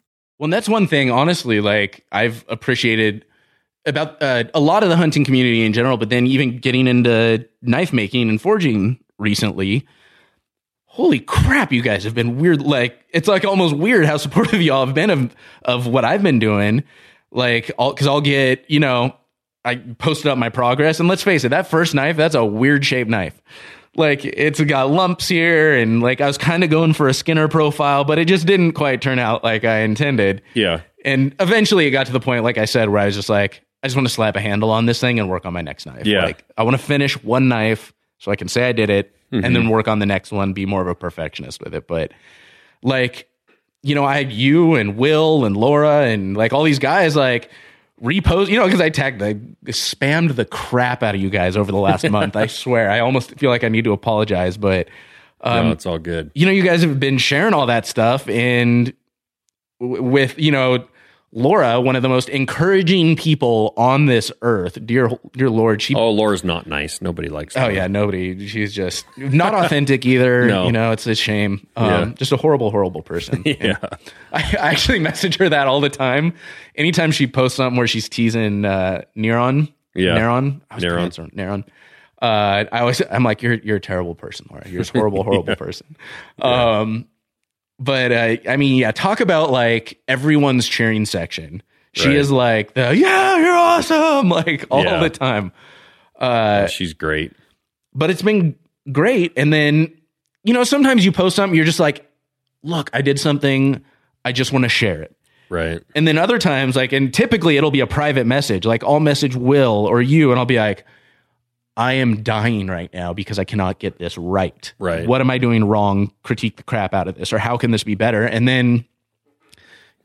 Speaker 10: Well, and that's one thing, honestly, like I've appreciated about uh, a lot of the hunting community in general, but then even getting into knife making and forging recently. Holy crap, you guys have been weird. Like, it's like almost weird how supportive [laughs] y'all have been of, of what I've been doing. Like, I'll, cause I'll get, you know, I posted up my progress and let's face it, that first knife, that's a weird shaped knife. Like, it's got lumps here and like I was kind of going for a Skinner profile, but it just didn't quite turn out like I intended.
Speaker 1: Yeah.
Speaker 10: And eventually it got to the point, like I said, where I was just like, I just want to slap a handle on this thing and work on my next knife.
Speaker 1: Yeah.
Speaker 10: Like I want to finish one knife so I can say I did it
Speaker 1: Mhm.
Speaker 10: and then work on the next one, be more of a perfectionist with it. But like, you know, I had you and Will and Laura and like all these guys like repost, you know, because I tagged, I spammed the crap out of you guys over the last [laughs] month. I swear. I almost feel like I need to apologize, but um,
Speaker 1: no, it's all good.
Speaker 10: you know, you guys have been sharing all that stuff and w- with, you know, Laura, one of the most encouraging people on this earth, dear, dear Lord, she.
Speaker 1: Oh, Laura's not nice. Nobody likes
Speaker 10: Her.
Speaker 1: Oh
Speaker 10: yeah, nobody. She's just not authentic either. [laughs]
Speaker 1: No.
Speaker 10: You know, it's a shame. Um,
Speaker 1: Yeah.
Speaker 10: Just a horrible, horrible person. [laughs]
Speaker 1: Yeah.
Speaker 10: I, I actually message her that all the time. Anytime she posts something where she's teasing uh, Neuron,
Speaker 1: Yeah.
Speaker 10: Neuron, I was
Speaker 1: Neuron.
Speaker 10: pronouncing Neuron. Uh, I always, I'm like, you're you're a terrible person, Laura. You're just a horrible, horrible [laughs] person. Um, but uh, I mean, yeah, talk about like everyone's cheering section. She
Speaker 1: Right.
Speaker 10: is like the yeah, you're awesome, [laughs] like all
Speaker 1: Yeah.
Speaker 10: the time. Uh,
Speaker 1: She's great.
Speaker 10: but it's been great. And then, you know, sometimes you post something, you're just like, look, I did something. I just want to share it.
Speaker 1: Right.
Speaker 10: And then other times, like, and typically it'll be a private message, like I'll message Will or you, and I'll be like, I am dying right now because I cannot get this right.
Speaker 1: Right.
Speaker 10: What am I doing wrong? Critique the crap out of this, or how can this be better? And then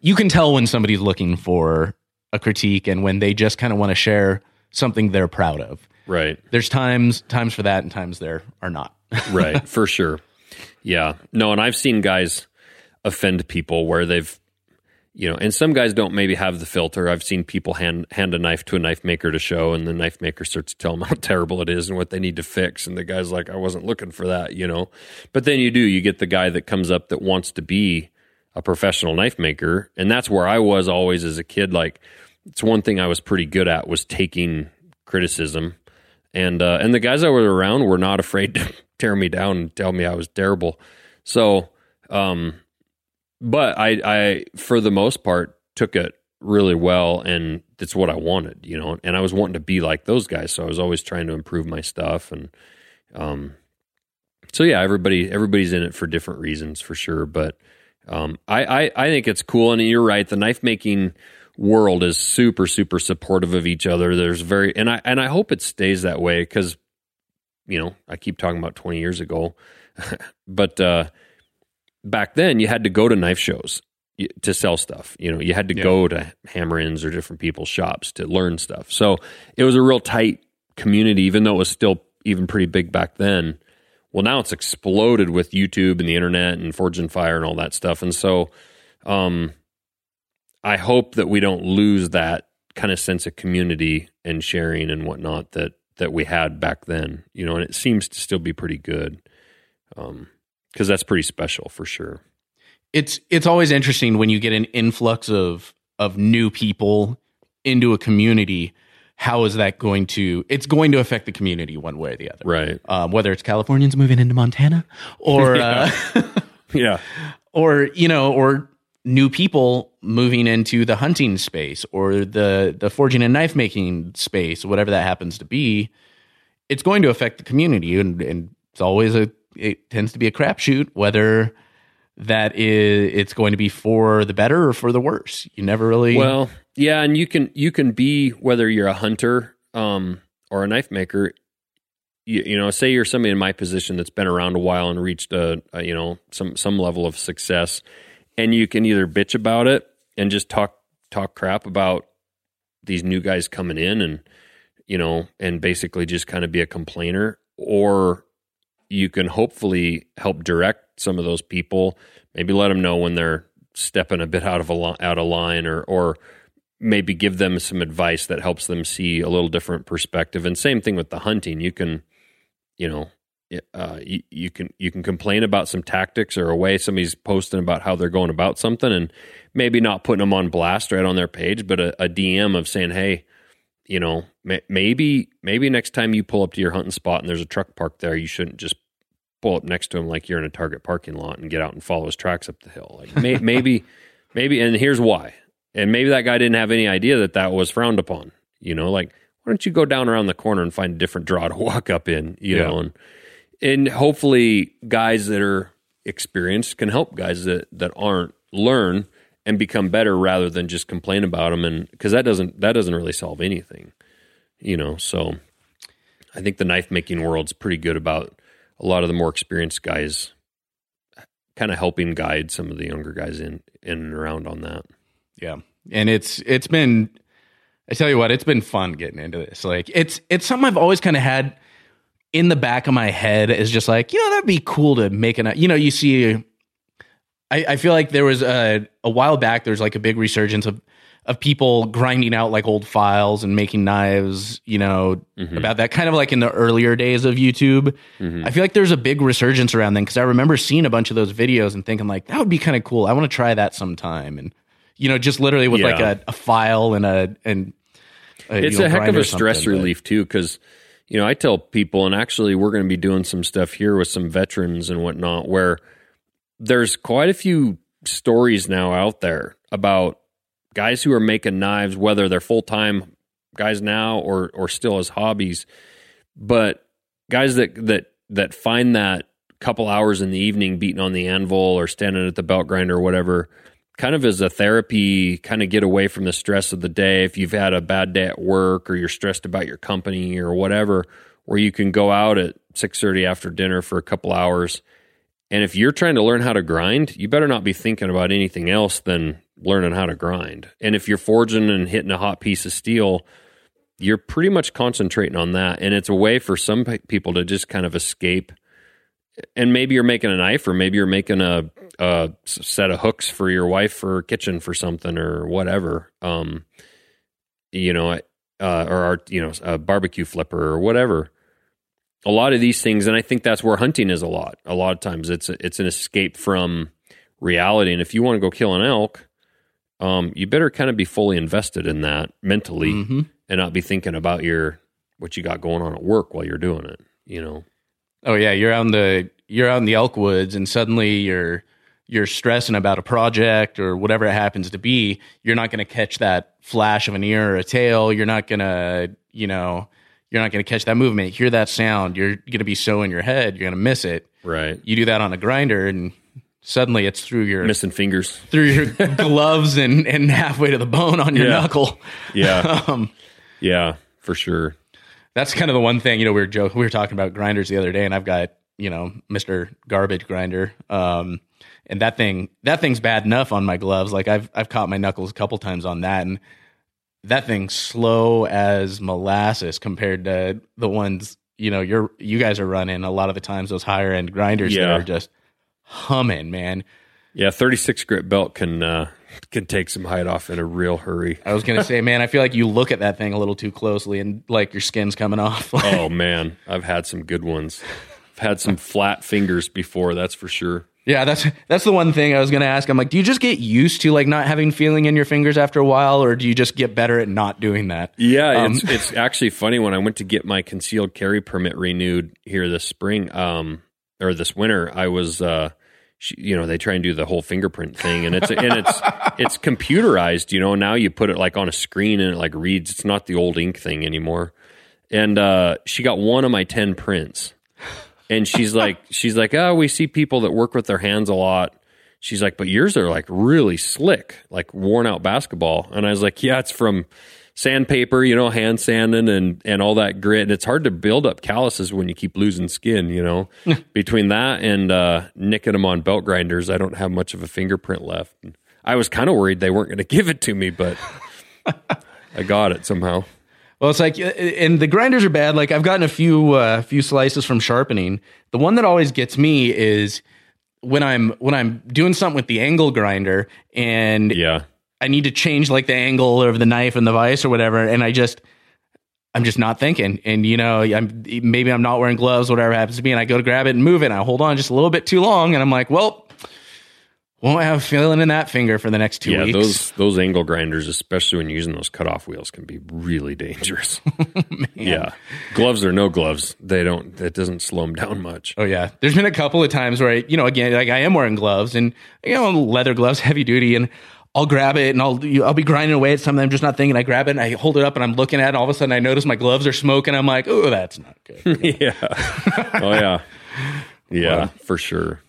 Speaker 10: you can tell when somebody's looking for a critique and when they just kind of want to share something they're proud of.
Speaker 1: Right.
Speaker 10: There's times times for that and times there are not. [laughs]
Speaker 1: right for sure yeah no and i've seen guys offend people where they've you know and some guys don't maybe have the filter. I've seen people hand hand a knife to a knife maker to show and the knife maker starts to tell them [laughs] how terrible it is and what they need to fix. And the guy's like i wasn't looking for that you know? But then you do you get the guy that comes up that wants to be a professional knife maker. And that's where i was always as a kid. Like it's one thing i was pretty good at was taking criticism. And uh, and the guys that were around were not afraid [laughs] to tear me down and tell me I was terrible. So, um, but I I for the most part took it really well and it's what I wanted, you know. And I was wanting to be like those guys, so I was always trying to improve my stuff and um so yeah, everybody everybody's in it for different reasons for sure, but um I I, I think it's cool and you're right, the knife making world is super super supportive of each other. There's very and I and I hope it stays that way cuz you know, I keep talking about 20 years ago. [laughs] but uh back then you had to go to knife shows to sell stuff. You know, you had to
Speaker 10: Yeah.
Speaker 1: go to hammer-ins or different people's shops to learn stuff. So it was a real tight community, even though it was still even pretty big back then. Well, now it's exploded with YouTube and the internet and Forged in Fire and all that stuff. And so, um, I hope that we don't lose that kind of sense of community and sharing and whatnot that that we had back then. You know, and it seems to still be pretty good. Um, because that's pretty special for sure.
Speaker 10: it's it's always interesting when you get an influx of of new people into a community how is that going to it's going to affect the community one way or the other.
Speaker 1: Right.
Speaker 10: Um, whether it's californians moving into montana or [laughs] uh,
Speaker 1: yeah.
Speaker 10: or you know or new people moving into the hunting space or the the forging and knife making space whatever that happens to be it's going to affect the community and, and it's always a it tends to be a crapshoot whether that is it's going to be for the better or for the worse you never really
Speaker 1: Well, yeah, and you can you can be whether you're a hunter um, or a knife maker. You, you know, say you're somebody in my position that's been around a while and reached a, a you know some some level of success, and you can either bitch about it and just talk talk crap about these new guys coming in and you know and basically just kind of be a complainer, or you can hopefully help direct some of those people. Maybe let them know when they're stepping a bit out of a out of line, or or maybe give them some advice that helps them see a little different perspective. And same thing with the hunting. You can, you know, uh, you, you can you can complain about some tactics or a way somebody's posting about how they're going about something, and maybe not putting them on blast right on their page, but a, a DM of saying, "Hey, you know, maybe maybe next time you pull up to your hunting spot and there's a truck parked there, you shouldn't just pull up next to him like you're in a Target parking lot and get out and follow his tracks up the hill. Like may, [laughs] maybe, maybe, and here's why. And maybe that guy didn't have any idea that that was frowned upon. You know, like why don't you go down around the corner and find a different draw to [laughs] walk up in? You
Speaker 10: Yeah.
Speaker 1: know, and and hopefully guys that are experienced can help guys that that aren't learn and become better rather than just complain about them. And because that doesn't that doesn't really solve anything. You know, so I think the knife making world's pretty good about a lot of the more experienced guys kind of helping guide some of the younger guys in in and around on that.
Speaker 10: Yeah. And it's it's been I tell you what, it's been fun getting into this. Like it's it's something I've always kind of had in the back of my head is just like, you know, that'd be cool to make an you know, you see I, I feel like there was a a while back there's like a big resurgence of of people grinding out like old files and making knives, you know, mm-hmm. about that kind of like in the earlier days of YouTube. Mm-hmm. I feel like there's a big resurgence around then because I remember seeing a bunch of those videos and thinking like that would be kind of cool. I want to try that sometime, and you know, just literally with like a, a file and a and a,
Speaker 1: it's
Speaker 10: you know,
Speaker 1: a heck of a stress
Speaker 10: but-
Speaker 1: relief too because you know i tell people and actually we're going to be doing some stuff here with some veterans and whatnot where there's quite a few stories now out there about guys who are making knives whether they're full-time guys now or or still as hobbies but guys that that that find that couple hours in the evening beating on the anvil or standing at the belt grinder or whatever kind of as a therapy kind of get away from the stress of the day. If you've had a bad day at work or you're stressed about your company or whatever where you can go out at 6:30 after dinner for a couple hours. And if you're trying to learn how to grind you better not be thinking about anything else than learning how to grind. And if you're forging and hitting a hot piece of steel you're pretty much concentrating on that. And it's a way for some people to just kind of escape. And maybe you're making a knife or maybe you're making a, a set of hooks for your wife for kitchen for something or whatever. Um you know uh, or our you know a barbecue flipper or whatever. A lot of these things and i think that's where hunting is a lot. A lot of times it's it's an escape from reality. And if you want to go kill an elk um you better kind of be fully invested in that mentally
Speaker 10: Mhm.
Speaker 1: and not be thinking about your what you got going on at work while you're doing it you know
Speaker 10: Oh yeah, you're out in the you're out in the elk woods, and suddenly you're you're stressing about a project or whatever it happens to be, you're not going to catch that flash of an ear or a tail. You're not going to, you know, you're not going to catch that movement, hear that sound. You're going to be so in your head, you're going to miss it.
Speaker 1: Right.
Speaker 10: You do that on a grinder and suddenly it's through your
Speaker 1: Missing fingers.
Speaker 10: through your [laughs] gloves and and halfway to the bone on your
Speaker 1: Yeah.
Speaker 10: knuckle.
Speaker 1: Yeah. [laughs]
Speaker 10: um,
Speaker 1: Yeah, for sure.
Speaker 10: that's kind of the one thing you know we were joking we were talking about grinders the other day and i've got you know mr garbage grinder um and that thing that thing's bad enough on my gloves like i've i've caught my knuckles a couple times on that and that thing's slow as molasses compared to the ones you know you're you guys are running a lot of the times those higher end grinders that are just humming man
Speaker 1: Yeah, 36 grit belt can uh, can take some height off in a real hurry.
Speaker 10: i was gonna say man i feel like you look at that thing a little too closely and like your skin's coming off [laughs]
Speaker 1: oh man, I've had some good ones. I've had some flat fingers before, that's for sure.
Speaker 10: Yeah, that's that's the one thing I was gonna ask. I'm like, do you just get used to like not having feeling in your fingers after a while, or do you just get better at not doing that?
Speaker 1: Yeah,
Speaker 10: Um,
Speaker 1: it's it's actually funny when I went to get my concealed carry permit renewed here this spring, um, or this winter. I was, uh, she, you know, they try and do the whole fingerprint thing, and it's and it's [laughs] it's computerized. You know, now you put it like on a screen and it like reads. It's not the old ink thing anymore. And uh, she got one of my ten prints, and she's [laughs] like, she's like, oh, we see people that work with their hands a lot. She's like, but yours are like really slick, like worn out basketball. And I was like, yeah, it's from sandpaper, you know, hand sanding and, and all that grit. And it's hard to build up calluses when you keep losing skin, you know. Between that and uh, nicking them on belt grinders, I don't have much of a fingerprint left. I was kind of worried they weren't going [laughs] to give it to me, but I got it somehow.
Speaker 10: Well, it's like, uh, and the grinders are bad. Like I've gotten a few uh, few slices from sharpening. The one that always gets me is when I'm when I'm doing something with the angle grinder, and
Speaker 1: yeah,
Speaker 10: I need to change like the angle of the knife and the vise or whatever, and I just I'm just not thinking. And you know, I'm maybe I'm not wearing gloves, whatever happens to be, and I go to grab it and move it, and I hold on just a little bit too long, and I'm like, well. Won't have feeling in that finger for the next two
Speaker 1: yeah,
Speaker 10: weeks.
Speaker 1: those those angle grinders, especially when you're using those cutoff wheels, can be really dangerous. [laughs] yeah, gloves or no gloves, they don't. That doesn't slow them down much.
Speaker 10: Oh yeah, there's been a couple of times where I, you know, again, like I am wearing gloves and you know, leather gloves, [laughs] heavy duty, and I'll grab it and I'll I'll be grinding away at something. I'm just not thinking. I grab it and I hold it up and I'm looking at it. And all of a sudden, I notice my gloves are smoking. I'm like, oh, that's not good. [laughs]
Speaker 1: yeah. Oh yeah. [laughs] Yeah,
Speaker 10: Well.
Speaker 1: for sure.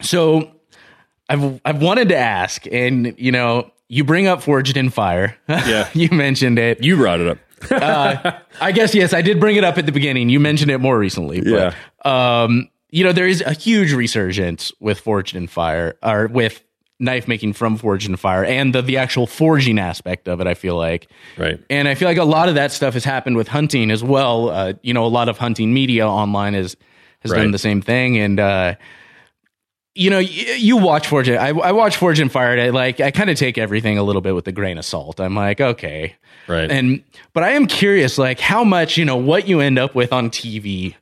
Speaker 10: So I've I've wanted to ask, and you know, you bring up Forged in Fire.
Speaker 1: Yeah, [laughs]
Speaker 10: you mentioned it.
Speaker 1: You brought it up.
Speaker 10: uh, I guess yes, I did bring it up at the beginning. You mentioned it more recently. But, Um, you know, there is a huge resurgence with Forged in Fire, or with knife making from Forged in Fire, and the the actual forging aspect of it. I feel like,
Speaker 1: right.
Speaker 10: and I feel like a lot of that stuff has happened with hunting as well. Uh, you know, a lot of hunting media online has has
Speaker 1: Right.
Speaker 10: done the same thing, and uh, you know, you, you watch Forge. I, I watch Forged in Fire. and I like I kind of take everything a little bit with a grain of salt. I'm like, okay,
Speaker 1: Right.
Speaker 10: and but I am curious, like how much you know what you end up with on TV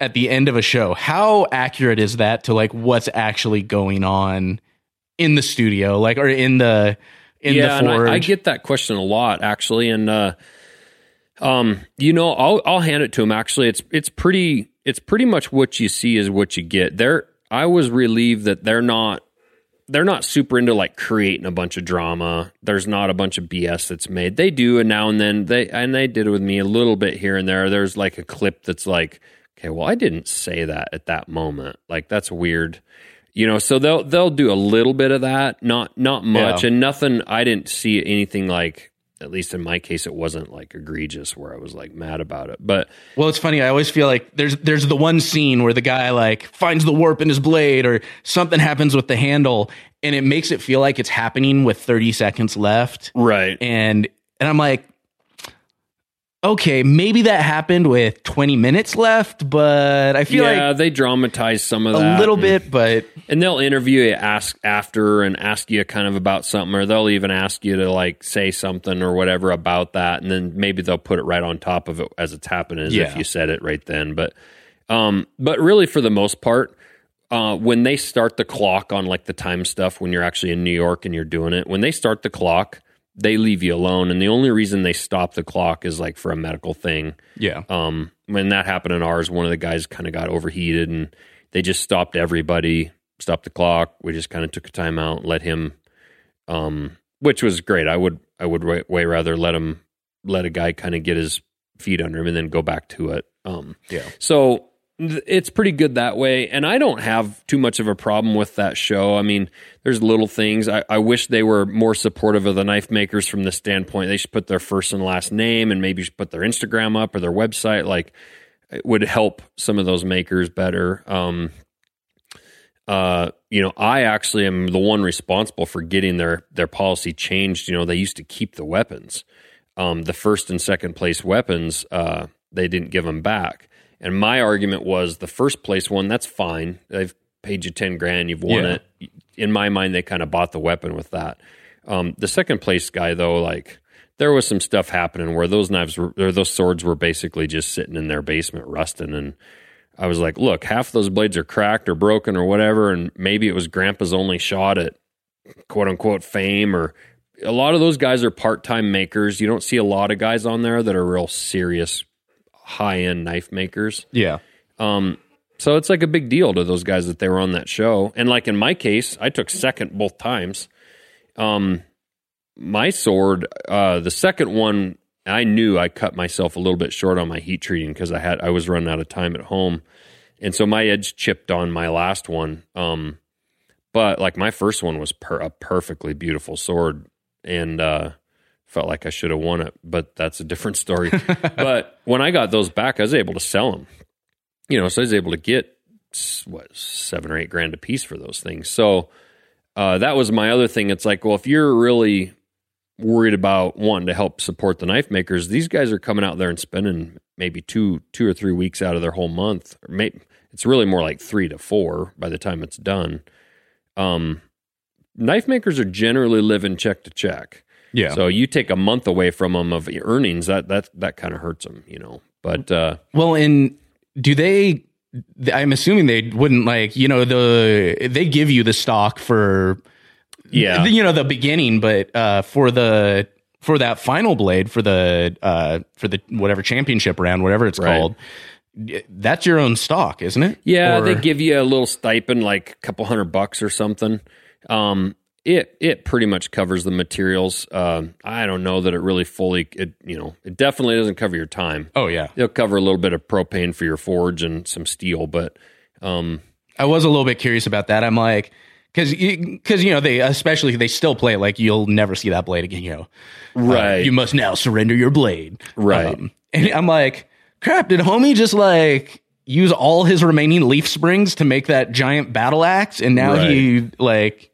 Speaker 10: at the end of a show. How accurate is that to like what's actually going on in the studio, like or in the in
Speaker 1: yeah,
Speaker 10: the
Speaker 1: and
Speaker 10: forge?
Speaker 1: I, I get that question a lot actually, and uh, um, you know, I'll I'll hand it to him. Actually, it's it's pretty it's pretty much what you see is what you get. They're I was relieved that they're not they're not super into like creating a bunch of drama. There's not a bunch of BS that's made. They do, and now and then they and they did it with me a little bit here and there. There's like a clip that's like, okay, well, I didn't say that at that moment. Like that's weird, you know. So they'll they'll do a little bit of that, not not much,
Speaker 10: Yeah.
Speaker 1: and nothing. I didn't see anything like. At least in my case, it wasn't like egregious where I was like mad about it. But
Speaker 10: Well, it's funny. I always feel like there's there's the one scene where the guy like finds the warp in his blade or something happens with the handle and it makes it feel like it's happening with 30 seconds left.
Speaker 1: Right.
Speaker 10: And and I'm like okay, maybe that happened with 20 minutes left, but I feel
Speaker 1: yeah,
Speaker 10: like
Speaker 1: they dramatize some of that.
Speaker 10: a little
Speaker 1: and-
Speaker 10: bit, but
Speaker 1: and they'll interview you ask after and ask you kind of about something or they'll even ask you to like say something or whatever about that and then maybe they'll put it right on top of it as it's happening as if you said it right then. But um but really for the most part uh, when they start the clock on like the time stuff when you're actually in New York and you're doing it, when they start the clock, they leave you alone. And the only reason they stop the clock is like for a medical thing.
Speaker 10: yeah.
Speaker 1: Um, when that happened in ours, one of the guys kind of got overheated and they just stopped everybody stopped the clock. We just kind of took a time out, let him, um, which was great. I would I would way, rather let him let a guy kind of get his feet under him and then go back to it. Um,
Speaker 10: Yeah.
Speaker 1: so it's pretty good that way. And I don't have too much of a problem with that show. I mean, there's little things. I, I wish they were more supportive of the knife makers from the standpoint they should put their first and last name and maybe put their Instagram up or their website. Like, it would help some of those makers better. Um, uh, you know, I actually am the one responsible for getting their their policy changed. You know, they used to keep the weapons, um, the first and second place weapons. Uh, they didn't give them back, and my argument was the first place one. That's fine. They've paid you ten grand. You've won
Speaker 10: Yeah.
Speaker 1: it. In my mind, they kind of bought the weapon with that. Um, the second place guy, though, like there was some stuff happening where those knives were, or those swords were basically just sitting in their basement rusting and. I was like, look, half those blades are cracked or broken or whatever, and maybe it was grandpa's only shot at quote unquote fame or a lot of those guys are part time makers. You don't see a lot of guys on there that are real serious high end knife makers.
Speaker 10: Yeah.
Speaker 1: Um, so it's like a big deal to those guys that they were on that show. And like in my case, I took second both times. Um, my sword, uh, the second one, I knew I cut myself a little bit short on my heat treating because I had I was running out of time at home, and so my edge chipped on my last one. Um, but like my first one was per- a perfectly beautiful sword, and uh, felt like I should have won it. But that's a different story. [laughs] but when I got those back, I was able to sell them. You know, so I was able to get what seven or eight grand a piece for those things. So uh, that was my other thing. It's like, well, if you're really worried about wanting to help support the knife makers, these guys are coming out there and spending maybe two, two or three weeks out of their whole month. Or maybe it's really more like three to four by the time it's done. Um, knife makers are generally living check to check.
Speaker 10: Yeah.
Speaker 1: So you take a month away from them of earnings, that that that kind of hurts them, you know. But uh,
Speaker 10: Well, and do they? I'm assuming they wouldn't like you know the they give you the stock for
Speaker 1: Yeah.
Speaker 10: you know the beginning, but uh, for the for that final blade for the uh, for the whatever championship round, whatever it's
Speaker 1: Right.
Speaker 10: called, that's your own stock, isn't it?
Speaker 1: Yeah,
Speaker 10: Or-
Speaker 1: they give you a little stipend, like a couple hundred bucks or something. Um, it it pretty much covers the materials. Um, I don't know that it really fully. It you know it definitely doesn't cover your time.
Speaker 10: Oh yeah,
Speaker 1: it'll cover a little bit of propane for your forge and some steel, but um,
Speaker 10: I was a little bit curious about that. I'm like, because because you know they especially they still play like you'll never see that blade again. You know, Uh,
Speaker 1: Right.
Speaker 10: you must now surrender your blade.
Speaker 1: Right.
Speaker 10: Um, and I'm like, crap. Did homie just like use all his remaining leaf springs to make that giant battle axe, and now he like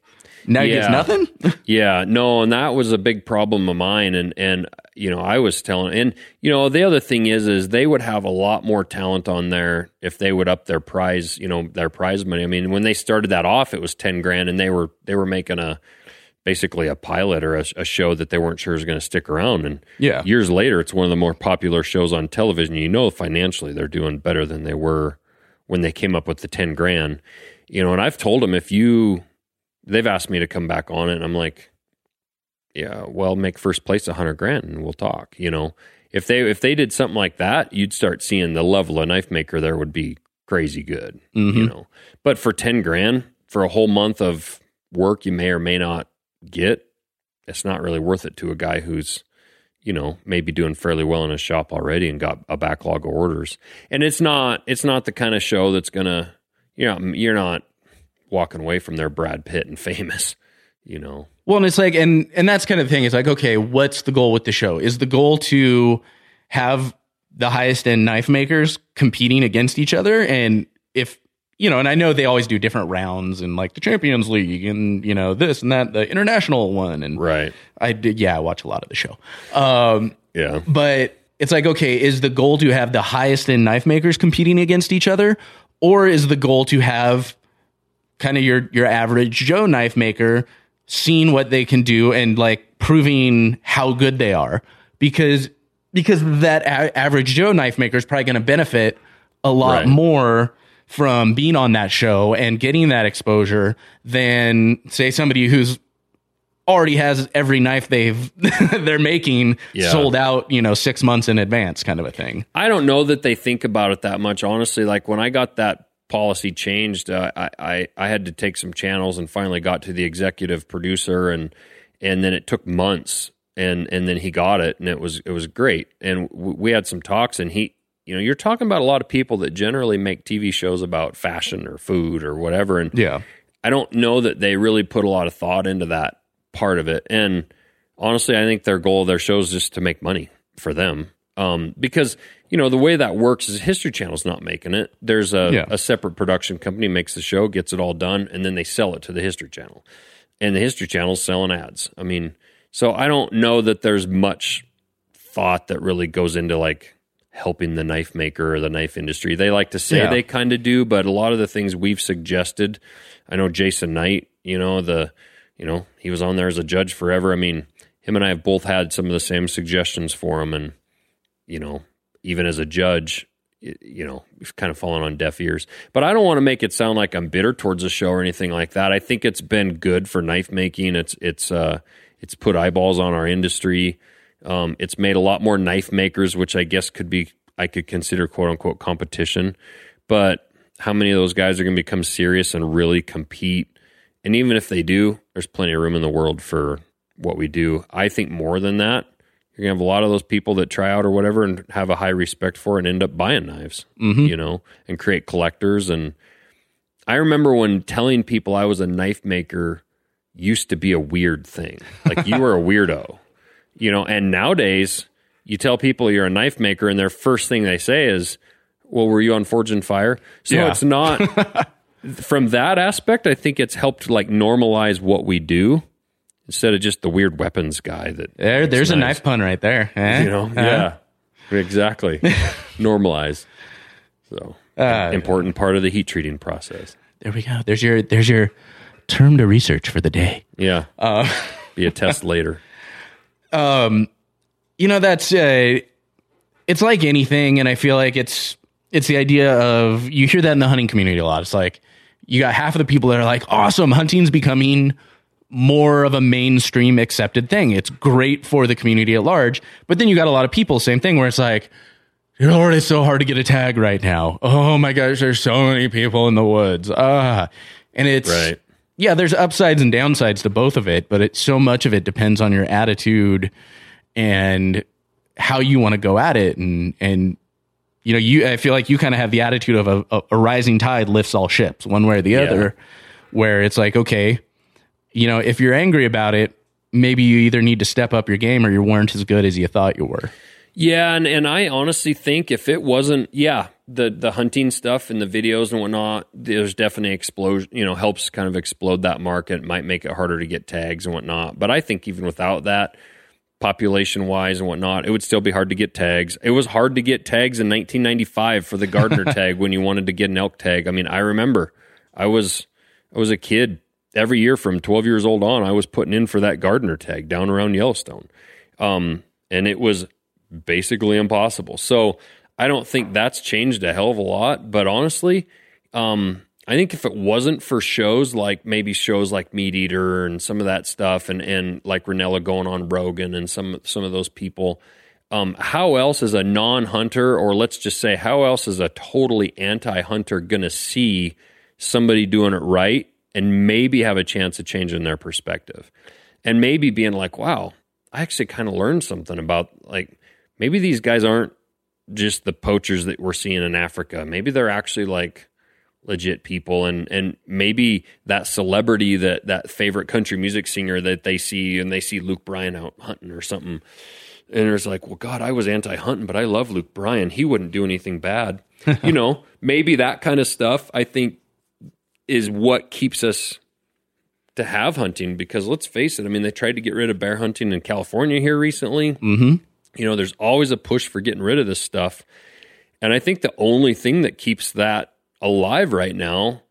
Speaker 10: now he gets
Speaker 1: Yeah.
Speaker 10: nothing? [laughs]
Speaker 1: yeah, no, and that was a big problem of mine. And and you know, I was telling, and you know, the other thing is, is they would have a lot more talent on there if they would up their prize, you know, their prize money. I mean, when they started that off, it was ten grand, and they were they were making a basically a pilot or a, a show that they weren't sure was going to stick around. And
Speaker 10: Yeah.
Speaker 1: years later, it's one of the more popular shows on television. You know, financially, they're doing better than they were when they came up with the ten grand. You know, and I've told them if you they've asked me to come back on it and i'm like yeah well make first place a hundred grand and we'll talk you know? If they if they did something like that you'd start seeing the level of knife maker there would be crazy good you
Speaker 10: Mhm.
Speaker 1: know? But for 10 grand for a whole month of work you may or may not get it's not really worth it to a guy who's you know maybe doing fairly well in his shop already and got a backlog of orders. And it's not it's not the kind of show that's gonna you know you're not walking away from their brad pitt and famous [laughs] you know
Speaker 10: Well, and it's like, and and that's kind of the thing. It's like, okay, what's the goal with the show? Is the goal to have the highest end knife makers competing against each other? And if you know, and I know they always do different rounds and like the Champions League and you know this and that, the international one, and
Speaker 1: right.
Speaker 10: I did, yeah, I watch a lot of the show. Um,
Speaker 1: yeah,
Speaker 10: but it's like, okay, is the goal to have the highest end knife makers competing against each other, or is the goal to have kind of your your average Joe knife maker seeing what they can do and like proving how good they are because because that a- average Joe knife maker is probably going to benefit a lot
Speaker 1: Right.
Speaker 10: more from being on that show and getting that exposure than say somebody who's already has every knife they've [laughs] they're making
Speaker 1: Yeah.
Speaker 10: sold out, you know, 6 months in advance kind of a thing.
Speaker 1: i don't know that they think about it that much honestly like when i got that policy changed, uh, I, I I had to take some channels and finally got to the executive producer and and then it took months and and then he got it and it was it was great and w- we had some talks and he you know you're talking about a lot of people that generally make TV shows about fashion or food or whatever and
Speaker 10: Yeah.
Speaker 1: I don't know that they really put a lot of thought into that part of it. And honestly, I think their goal of their shows is just to make money for them. Um, because you know the way that works is History Channel's not making it. There's a,
Speaker 10: Yeah.
Speaker 1: a separate production company makes the show, gets it all done, and then they sell it to the History Channel. And the History Channel's selling ads. I mean, so I don't know that there's much thought that really goes into like helping the knife maker or the knife industry. They like to say
Speaker 10: Yeah.
Speaker 1: they kind of do, but a lot of the things we've suggested, I know Jason Knight, you know, the you know, he was on there as a judge forever. I mean, him and I have both had some of the same suggestions for him and you know, even as a judge, you know, we've kind of fallen on deaf ears. But I don't want to make it sound like I'm bitter towards the show or anything like that. I think it's been good for knife making. It's it's uh it's put eyeballs on our industry. Um, it's made a lot more knife makers, which I guess could be I could consider quote unquote competition. But how many of those guys are going to become serious and really compete? And even if they do, there's plenty of room in the world for what we do. I think more than that, you're gonna have a lot of those people that try out or whatever and have a high respect for and end up buying knives,
Speaker 10: Mhm.
Speaker 1: you know, and create collectors. And I remember when telling people I was a knife maker used to be a weird thing. Like you were a [laughs] weirdo, you know, and nowadays you tell people you're a knife maker and their first thing they say is, well, were you on Forged in Fire? So
Speaker 10: Yeah.
Speaker 1: it's not [laughs] from that aspect. I think it's helped like normalize what we do instead of just the weird weapons guy that
Speaker 10: There, there's a knife pun right there. [laughs] eh?
Speaker 1: You know,
Speaker 10: Uh-huh.
Speaker 1: yeah, exactly. [laughs] Normalize. So
Speaker 10: Uh,
Speaker 1: important part of the heat treating process.
Speaker 10: There we go. There's your there's your term to research for the day.
Speaker 1: Yeah,
Speaker 10: Uh,
Speaker 1: be a test [laughs] later.
Speaker 10: um, you know that's uh, it's like anything, and I feel like it's it's the idea of you hear that in the hunting community a lot. It's like you got half of the people that are like, awesome, hunting's becoming more of a mainstream accepted thing. It's great for the community at large. But then you got a lot of people, same thing, where it's like, Lord, it's so hard to get a tag right now. Oh my gosh, there's so many people in the woods. Ah, and it's
Speaker 1: Right.
Speaker 10: yeah, there's upsides and downsides to both of it, but it's so much of it depends on your attitude and how you want to go at it. And and you know, you I feel like you kind of have the attitude of a, a, rising tide lifts all ships, one way or the
Speaker 1: Yeah.
Speaker 10: other. Where it's like, okay, you know, if you're angry about it, maybe you either need to step up your game or you weren't as good as you thought you were.
Speaker 1: Yeah, and, and I honestly think if it wasn't, yeah, the the hunting stuff and the videos and whatnot, there's definitely explosion. You know, helps kind of explode that market. Might make it harder to get tags and whatnot. But I think even without that, population wise and whatnot, it would still be hard to get tags. It was hard to get tags in 1995 for the Gardiner [laughs] tag when you wanted to get an elk tag. I mean, I remember I was I was a kid every year from 12 years old on. I was putting in for that Gardiner tag down around Yellowstone, um, and it was basically impossible. So I don't think that's changed a hell of a lot. But honestly, um, I think if it wasn't for shows like maybe shows like MeatEater and some of that stuff, and and like Rinella going on Rogan and some some of those people, um, how else is a non-hunter, or let's just say, how else is a totally anti-hunter going to see somebody doing it right and maybe have a chance of changing their perspective, and maybe being like, wow, I actually kind of learned something about like maybe these guys aren't just the poachers that we're seeing in Africa. Maybe they're actually like legit people. And and maybe that celebrity that that favorite country music singer that they see and they see Luke Bryan out hunting or something. And it's like well god I was anti-hunting but I love Luke Bryan. He wouldn't do anything bad. [laughs] You know maybe that kind of stuff I think is what keeps us to have hunting because let's face it I mean they tried to get rid of bear hunting in California here recently
Speaker 10: Mm-hmm.
Speaker 1: you know there's always a push for getting rid of this stuff and I think the only thing that keeps that alive right now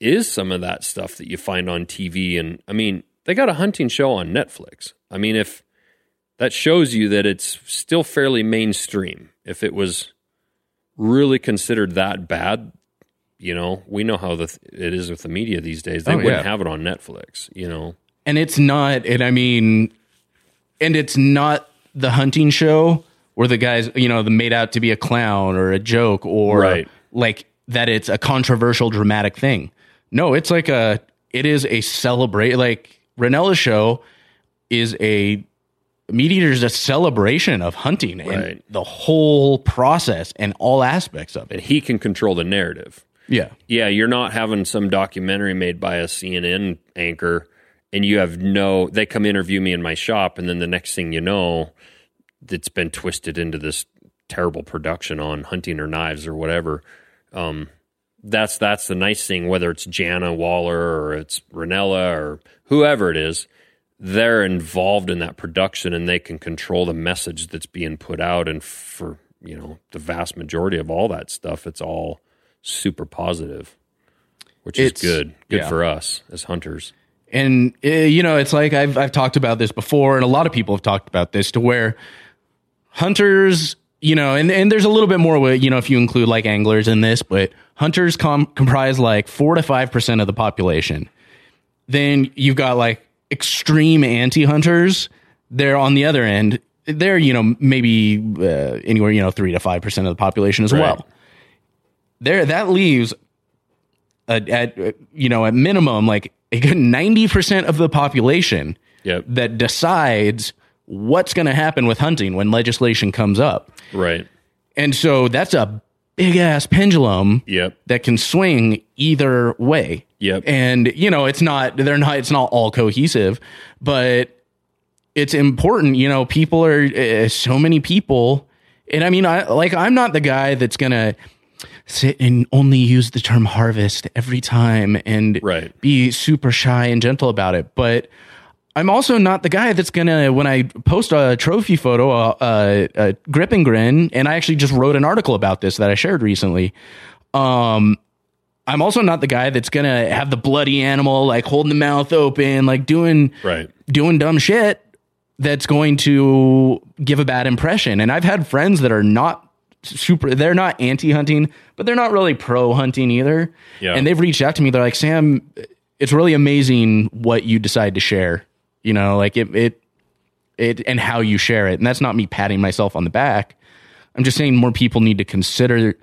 Speaker 1: is some of that stuff that you find on TV. And I mean, they got a hunting show on Netflix. I mean, if that shows you that it's still fairly mainstream, if it was really considered that bad, you know, we know how the it is with the media these days. They
Speaker 10: Oh,
Speaker 1: wouldn't
Speaker 10: yeah.
Speaker 1: have it on Netflix, you know.
Speaker 10: and it's not and i mean and it's not the hunting show where the guys you know the made out to be a clown or a joke or
Speaker 1: Right.
Speaker 10: like that it's a controversial dramatic thing. No, it's like a it is a celebrate like Rinella's show is a MeatEater is a celebration of hunting and
Speaker 1: Right.
Speaker 10: the whole process and all aspects of
Speaker 1: And
Speaker 10: it.
Speaker 1: he can control the narrative.
Speaker 10: Yeah.
Speaker 1: Yeah, you're not having some documentary made by a CNN anchor and you have no they come interview me in my shop and then the next thing you know it's been twisted into this terrible production on hunting or knives or whatever. Um that's that's the nice thing whether it's Jana Waller or it's Rinella or whoever it is they're involved in that production and they can control the message that's being put out and for you know the vast majority of all that stuff it's all super positive which
Speaker 10: It's-
Speaker 1: is good good
Speaker 10: yeah.
Speaker 1: for us as hunters
Speaker 10: And uh, you know, it's like I've I've talked about this before, and a lot of people have talked about this to where hunters, you know, and and there's a little bit more with you know if you include like anglers in this, but hunters com- comprise like four to five percent of the population. Then you've got like extreme anti-hunters. They're on the other end. They're you know maybe uh, anywhere you know three to five percent of the population as
Speaker 1: Right.
Speaker 10: well. There that leaves at, at you know at minimum like a good 90% of the population
Speaker 1: Yep.
Speaker 10: that decides what's going to happen with hunting when legislation comes up
Speaker 1: right
Speaker 10: and so that's a big ass pendulum
Speaker 1: Yep.
Speaker 10: that can swing either way
Speaker 1: Yep.
Speaker 10: and you know it's not they're not it's not all cohesive but it's important you know people are uh, so many people and i mean i like i'm not the guy that's gonna sit and only use the term harvest every time and
Speaker 1: Right.
Speaker 10: be super shy and gentle about it but i'm also not the guy that's gonna when i post a trophy photo a, a, a grip and grin and i actually just wrote an article about this that i shared recently um I'm also not the guy that's gonna have the bloody animal like holding the mouth open, like doing
Speaker 1: right
Speaker 10: doing dumb shit that's going to give a bad impression. And I've had friends that are not super they're not anti-hunting, but they're not really pro hunting either.
Speaker 1: Yeah.
Speaker 10: And they've reached out to me. They're like, Sam, it's really amazing what you decide to share. You know, like it it it and how you share it. And that's not me patting myself on the back. I'm just saying more people need to consider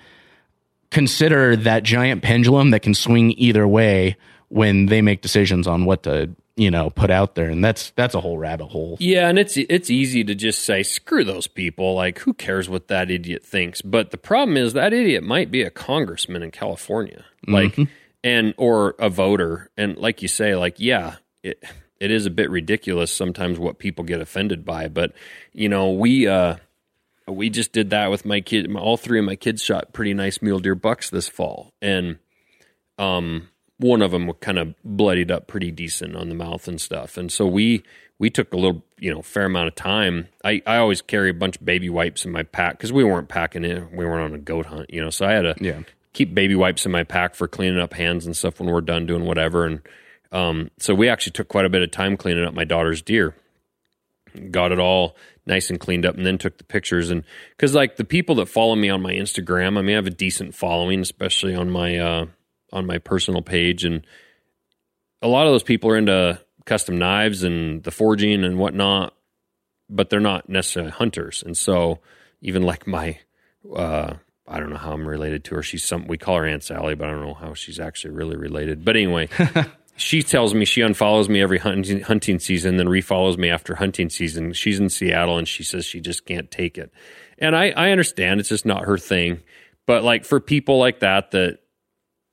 Speaker 10: consider that giant pendulum that can swing either way when they make decisions on what to you know put out there and that's that's a whole rabbit hole
Speaker 1: Yeah, and it's it's easy to just say screw those people. Like who cares what that idiot thinks? But the problem is that idiot might be a congressman in California. Like
Speaker 10: Mhm.
Speaker 1: and or a voter and like you say like yeah, it it is a bit ridiculous sometimes what people get offended by, but you know, we uh we just did that with my kid. All three of my kids shot pretty nice mule deer bucks this fall, and um, one of them kind of bloodied up pretty decent on the mouth and stuff. And so we we took a little, you know, fair amount of time. I I always carry a bunch of baby wipes in my pack because we weren't packing it. We weren't on a goat hunt, you know. So I had to
Speaker 10: Yeah.
Speaker 1: keep baby wipes in my pack for cleaning up hands and stuff when we're done doing whatever. And um, so we actually took quite a bit of time cleaning up my daughter's deer got it all nice and cleaned up and then took the pictures and because like the people that follow me on my instagram i mean i have a decent following especially on my uh on my personal page and a lot of those people are into custom knives and the forging and whatnot but they're not necessarily hunters and so even like my uh i don't know how i'm related to her she's some we call her aunt sally but i don't know how she's actually really related but anyway [laughs] she tells me she unfollows me every hunting, hunting season, then refollows me after hunting season. She's in Seattle and she says she just can't take it. And I, I understand it's just not her thing. But like for people like that, that,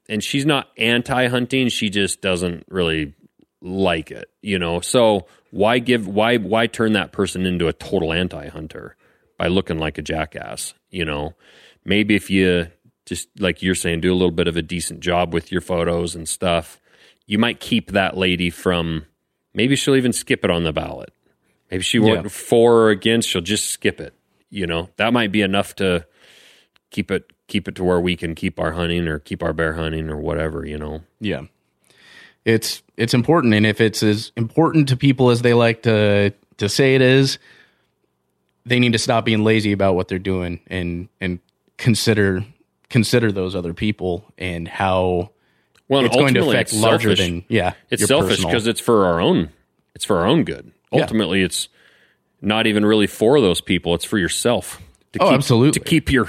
Speaker 1: and she's not anti hunting, she just doesn't really like it, you know? So why give, why, why turn that person into a total anti hunter by looking like a jackass, you know? Maybe if you just, like you're saying, do a little bit of a decent job with your photos and stuff you might keep that lady from maybe she'll even skip it on the ballot. Maybe she won't
Speaker 10: Yeah.
Speaker 1: for or against, she'll just skip it. You know, that might be enough to keep it keep it to where we can keep our hunting or keep our bear hunting or whatever, you know.
Speaker 10: yeah it's it's important and if it's as important to people as they like to to say it is they need to stop being lazy about what they're doing and and consider consider those other people and how
Speaker 1: Well,
Speaker 10: it's going to affect larger
Speaker 1: selfish.
Speaker 10: than yeah
Speaker 1: It's selfish because it's for our own it's for our own good.
Speaker 10: Yeah.
Speaker 1: Ultimately it's not even really for those people, it's for yourself. To
Speaker 10: Oh,
Speaker 1: keep,
Speaker 10: absolutely.
Speaker 1: To keep your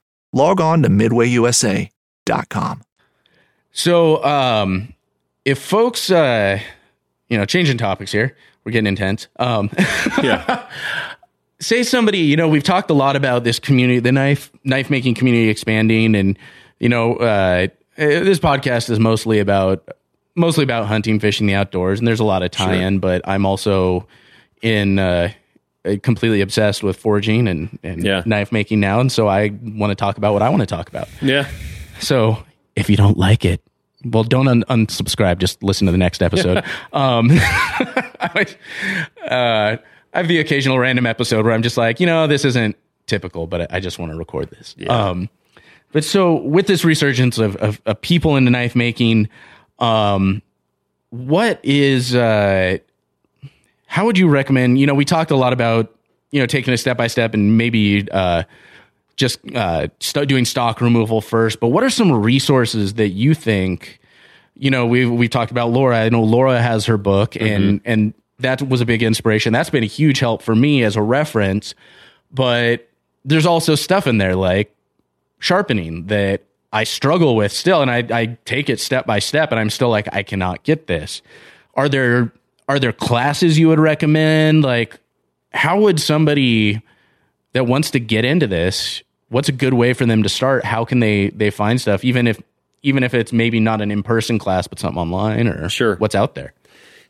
Speaker 12: log on to MidwayUSA.com.
Speaker 10: So, um, if folks, uh, you know, changing topics here, we're getting intense. Um, [laughs]
Speaker 1: yeah.
Speaker 10: say somebody, you know, we've talked a lot about this community, the knife knife making community expanding, and you know, uh, this podcast is mostly about mostly about hunting, fishing, the outdoors, and there's a lot of tie-in.
Speaker 1: Sure.
Speaker 10: But I'm also in uh, completely obsessed with forging and, and
Speaker 1: Yeah.
Speaker 10: knife making now, and so I want to talk about what I want to talk about.
Speaker 1: Yeah.
Speaker 10: So if you don't like it, well, don't un- unsubscribe. Just listen to the next episode. [laughs] um, I, [laughs] uh, I have the occasional random episode where I'm just like, you know, this isn't typical, but I, just want to record this. Um, but so with this resurgence of, of, of people into knife making, um, what is, uh, how would you recommend, you know, we talked a lot about, you know, taking a step by step and maybe, uh, just uh, st- doing stock removal first. But what are some resources that you think? You know, we we talked about Laura. I know Laura has her book, and and that was a big inspiration. That's been a huge help for me as a reference. But there's also stuff in there like sharpening that I struggle with still, and I I take it step by step, and I'm still like I cannot get this. Are there are there classes you would recommend? Like, how would somebody that wants to get into this what's a good way for them to start how can they they find stuff even if even if it's maybe not an in-person class but something online or
Speaker 1: Sure.
Speaker 10: what's out there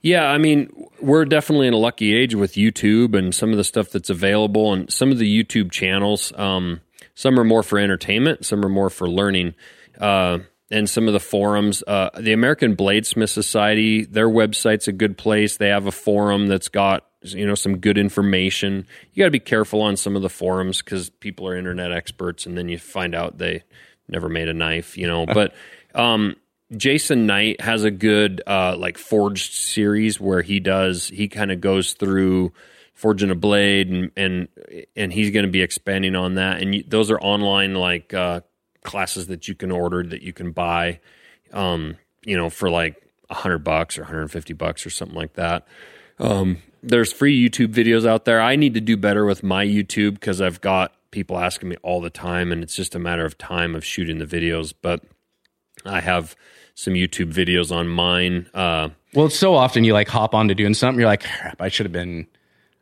Speaker 1: Yeah, I mean, we're definitely in a lucky age with YouTube and some of the stuff that's available, and some of the YouTube channels. Um, some are more for entertainment, some are more for learning, uh, and some of the forums. Uh, the American Bladesmith Society, their website's a good place. They have a forum that's got you know some good information. You got to be careful on some of the forums because people are internet experts, and then you find out they never made a knife, you know. [laughs] But um, Jason Knight has a good uh, like forged series where he does he kind of goes through forging a blade and and and he's going to be expanding on that. And you, those are online like uh, classes that you can order that you can buy, um, you know, for like a hundred bucks or 150 bucks or something like that. Um, there's free YouTube videos out there. I need to do better with my YouTube because I've got people asking me all the time, and it's just a matter of time of shooting the videos. But I have some YouTube videos on mine. Uh,
Speaker 10: well it's so often you like hop on to doing something you're like crap i should have been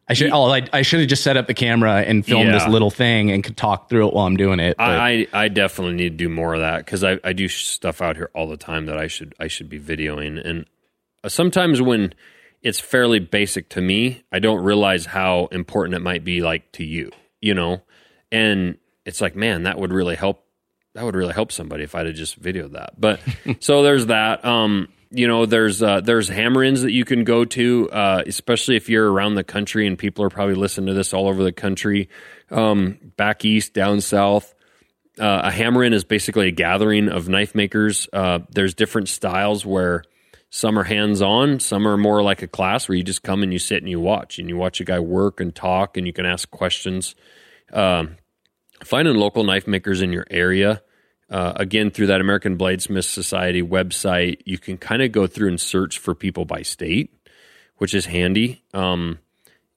Speaker 10: i should oh i, I should have just set up the camera and filmed this little thing and could talk through it while i'm doing it but-
Speaker 1: I, I I definitely need to do more of that because I, I do stuff out here all the time that I should I should be videoing. And uh, sometimes when it's fairly basic to me I don't realize how important it might be like to you you know? And it's like man that would really help that would really help somebody if I'd have just videoed that. But [laughs] so there's that. Um you know there's uh, there's hammer-ins that you can go to uh, especially if you're around the country and people are probably listening to this all over the country um, back east down south uh, a hammer in is basically a gathering of knife makers. Uh, there's different styles where some are hands on, some are more like a class where you just come and you sit and you watch and you watch a guy work and talk and you can ask questions. Um, finding local knife makers in your area. Uh, again, through that American Bladesmith Society website, you can kind of go through and search for people by state, which is handy. Um,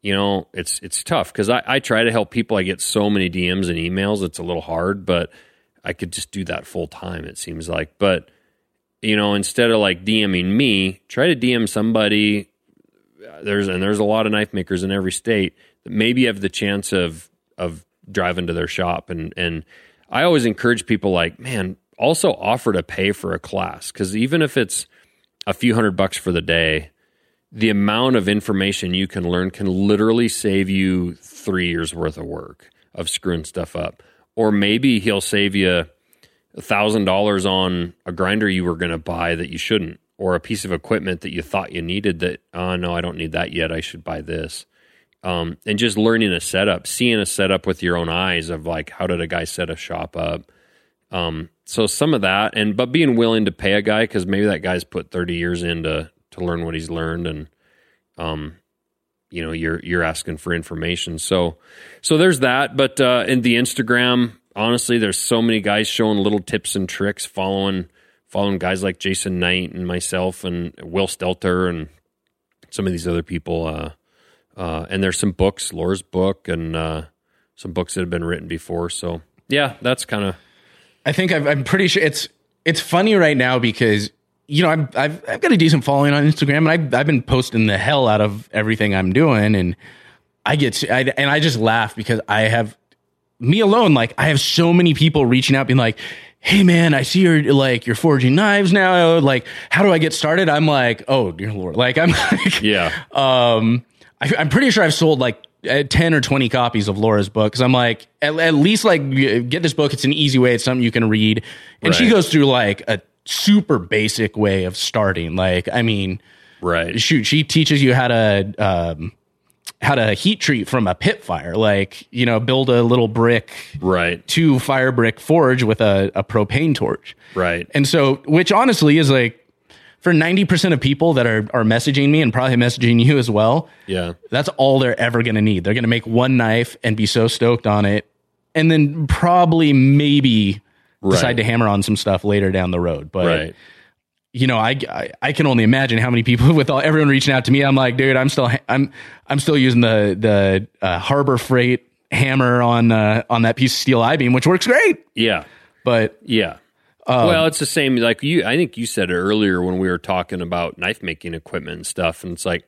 Speaker 1: you know, it's it's tough because I, I try to help people. I get so many DMs and emails. It's a little hard, but I could just do that full time. It seems like, but you know, instead of like DMing me, try to DM somebody. There's and there's a lot of knife makers in every state that maybe have the chance of of driving to their shop and and I always encourage people like, man, also offer to pay for a class because even if it's a few hundred bucks for the day, the amount of information you can learn can literally save you three years worth of work of screwing stuff up. Or maybe he'll save you a thousand dollars on a grinder you were going to buy that you shouldn't, or a piece of equipment that you thought you needed that, oh no, I don't need that yet. I should buy this. Um, and just learning a setup, seeing a setup with your own eyes of like, how did a guy set a shop up? Um, so some of that, and but being willing to pay a guy because maybe that guy's put thirty years into to learn what he's learned, and um, you know, you're you're asking for information. So so there's that. But uh, in the Instagram, honestly, there's so many guys showing little tips and tricks, following following guys like Jason Knight and myself and Will Stelter and some of these other people. Uh, uh, and there's some books, Laura's book, and uh, some books that have been written before. So yeah, that's kind of.
Speaker 10: I think I've, I'm pretty sure it's it's funny right now because you know I'm, I've I've got a decent following on Instagram and I've I've been posting the hell out of everything I'm doing and I get to, I, and I just laugh because I have me alone like I have so many people reaching out being like hey man I see you're like you're forging knives now like how do I get started I'm like oh dear lord like I'm [laughs] like
Speaker 1: yeah
Speaker 10: um I, I'm pretty sure I've sold like uh, 10 or 20 copies of Laura's book because I'm like, at, at, least like get this book. It's an easy way. It's something you can read. And right. she goes through like a super basic way of starting. Like, I mean,
Speaker 1: right.
Speaker 10: Shoot, she teaches you how to, um, how to heat treat from a pit fire, like, you know, build a little brick,
Speaker 1: right,
Speaker 10: to fire brick forge with a, a propane torch.
Speaker 1: Right.
Speaker 10: And so, which honestly is like, for 90% of people that are, are messaging me and probably messaging you as well,
Speaker 1: yeah,
Speaker 10: that's all they're ever going to need. They're going to make one knife and be so stoked on it. And then probably maybe right. decide to hammer on some stuff later down the road. But,
Speaker 1: right.
Speaker 10: you know, I, I, I, can only imagine how many people [laughs] with all, everyone reaching out to me. I'm like, dude, I'm still, I'm, I'm still using the, the uh, Harbor Freight hammer on, uh, on that piece of steel I beam, which works great.
Speaker 1: Yeah.
Speaker 10: But
Speaker 1: yeah, um, well, it's the same. Like you, I think you said it earlier when we were talking about knife making equipment and stuff. And it's like,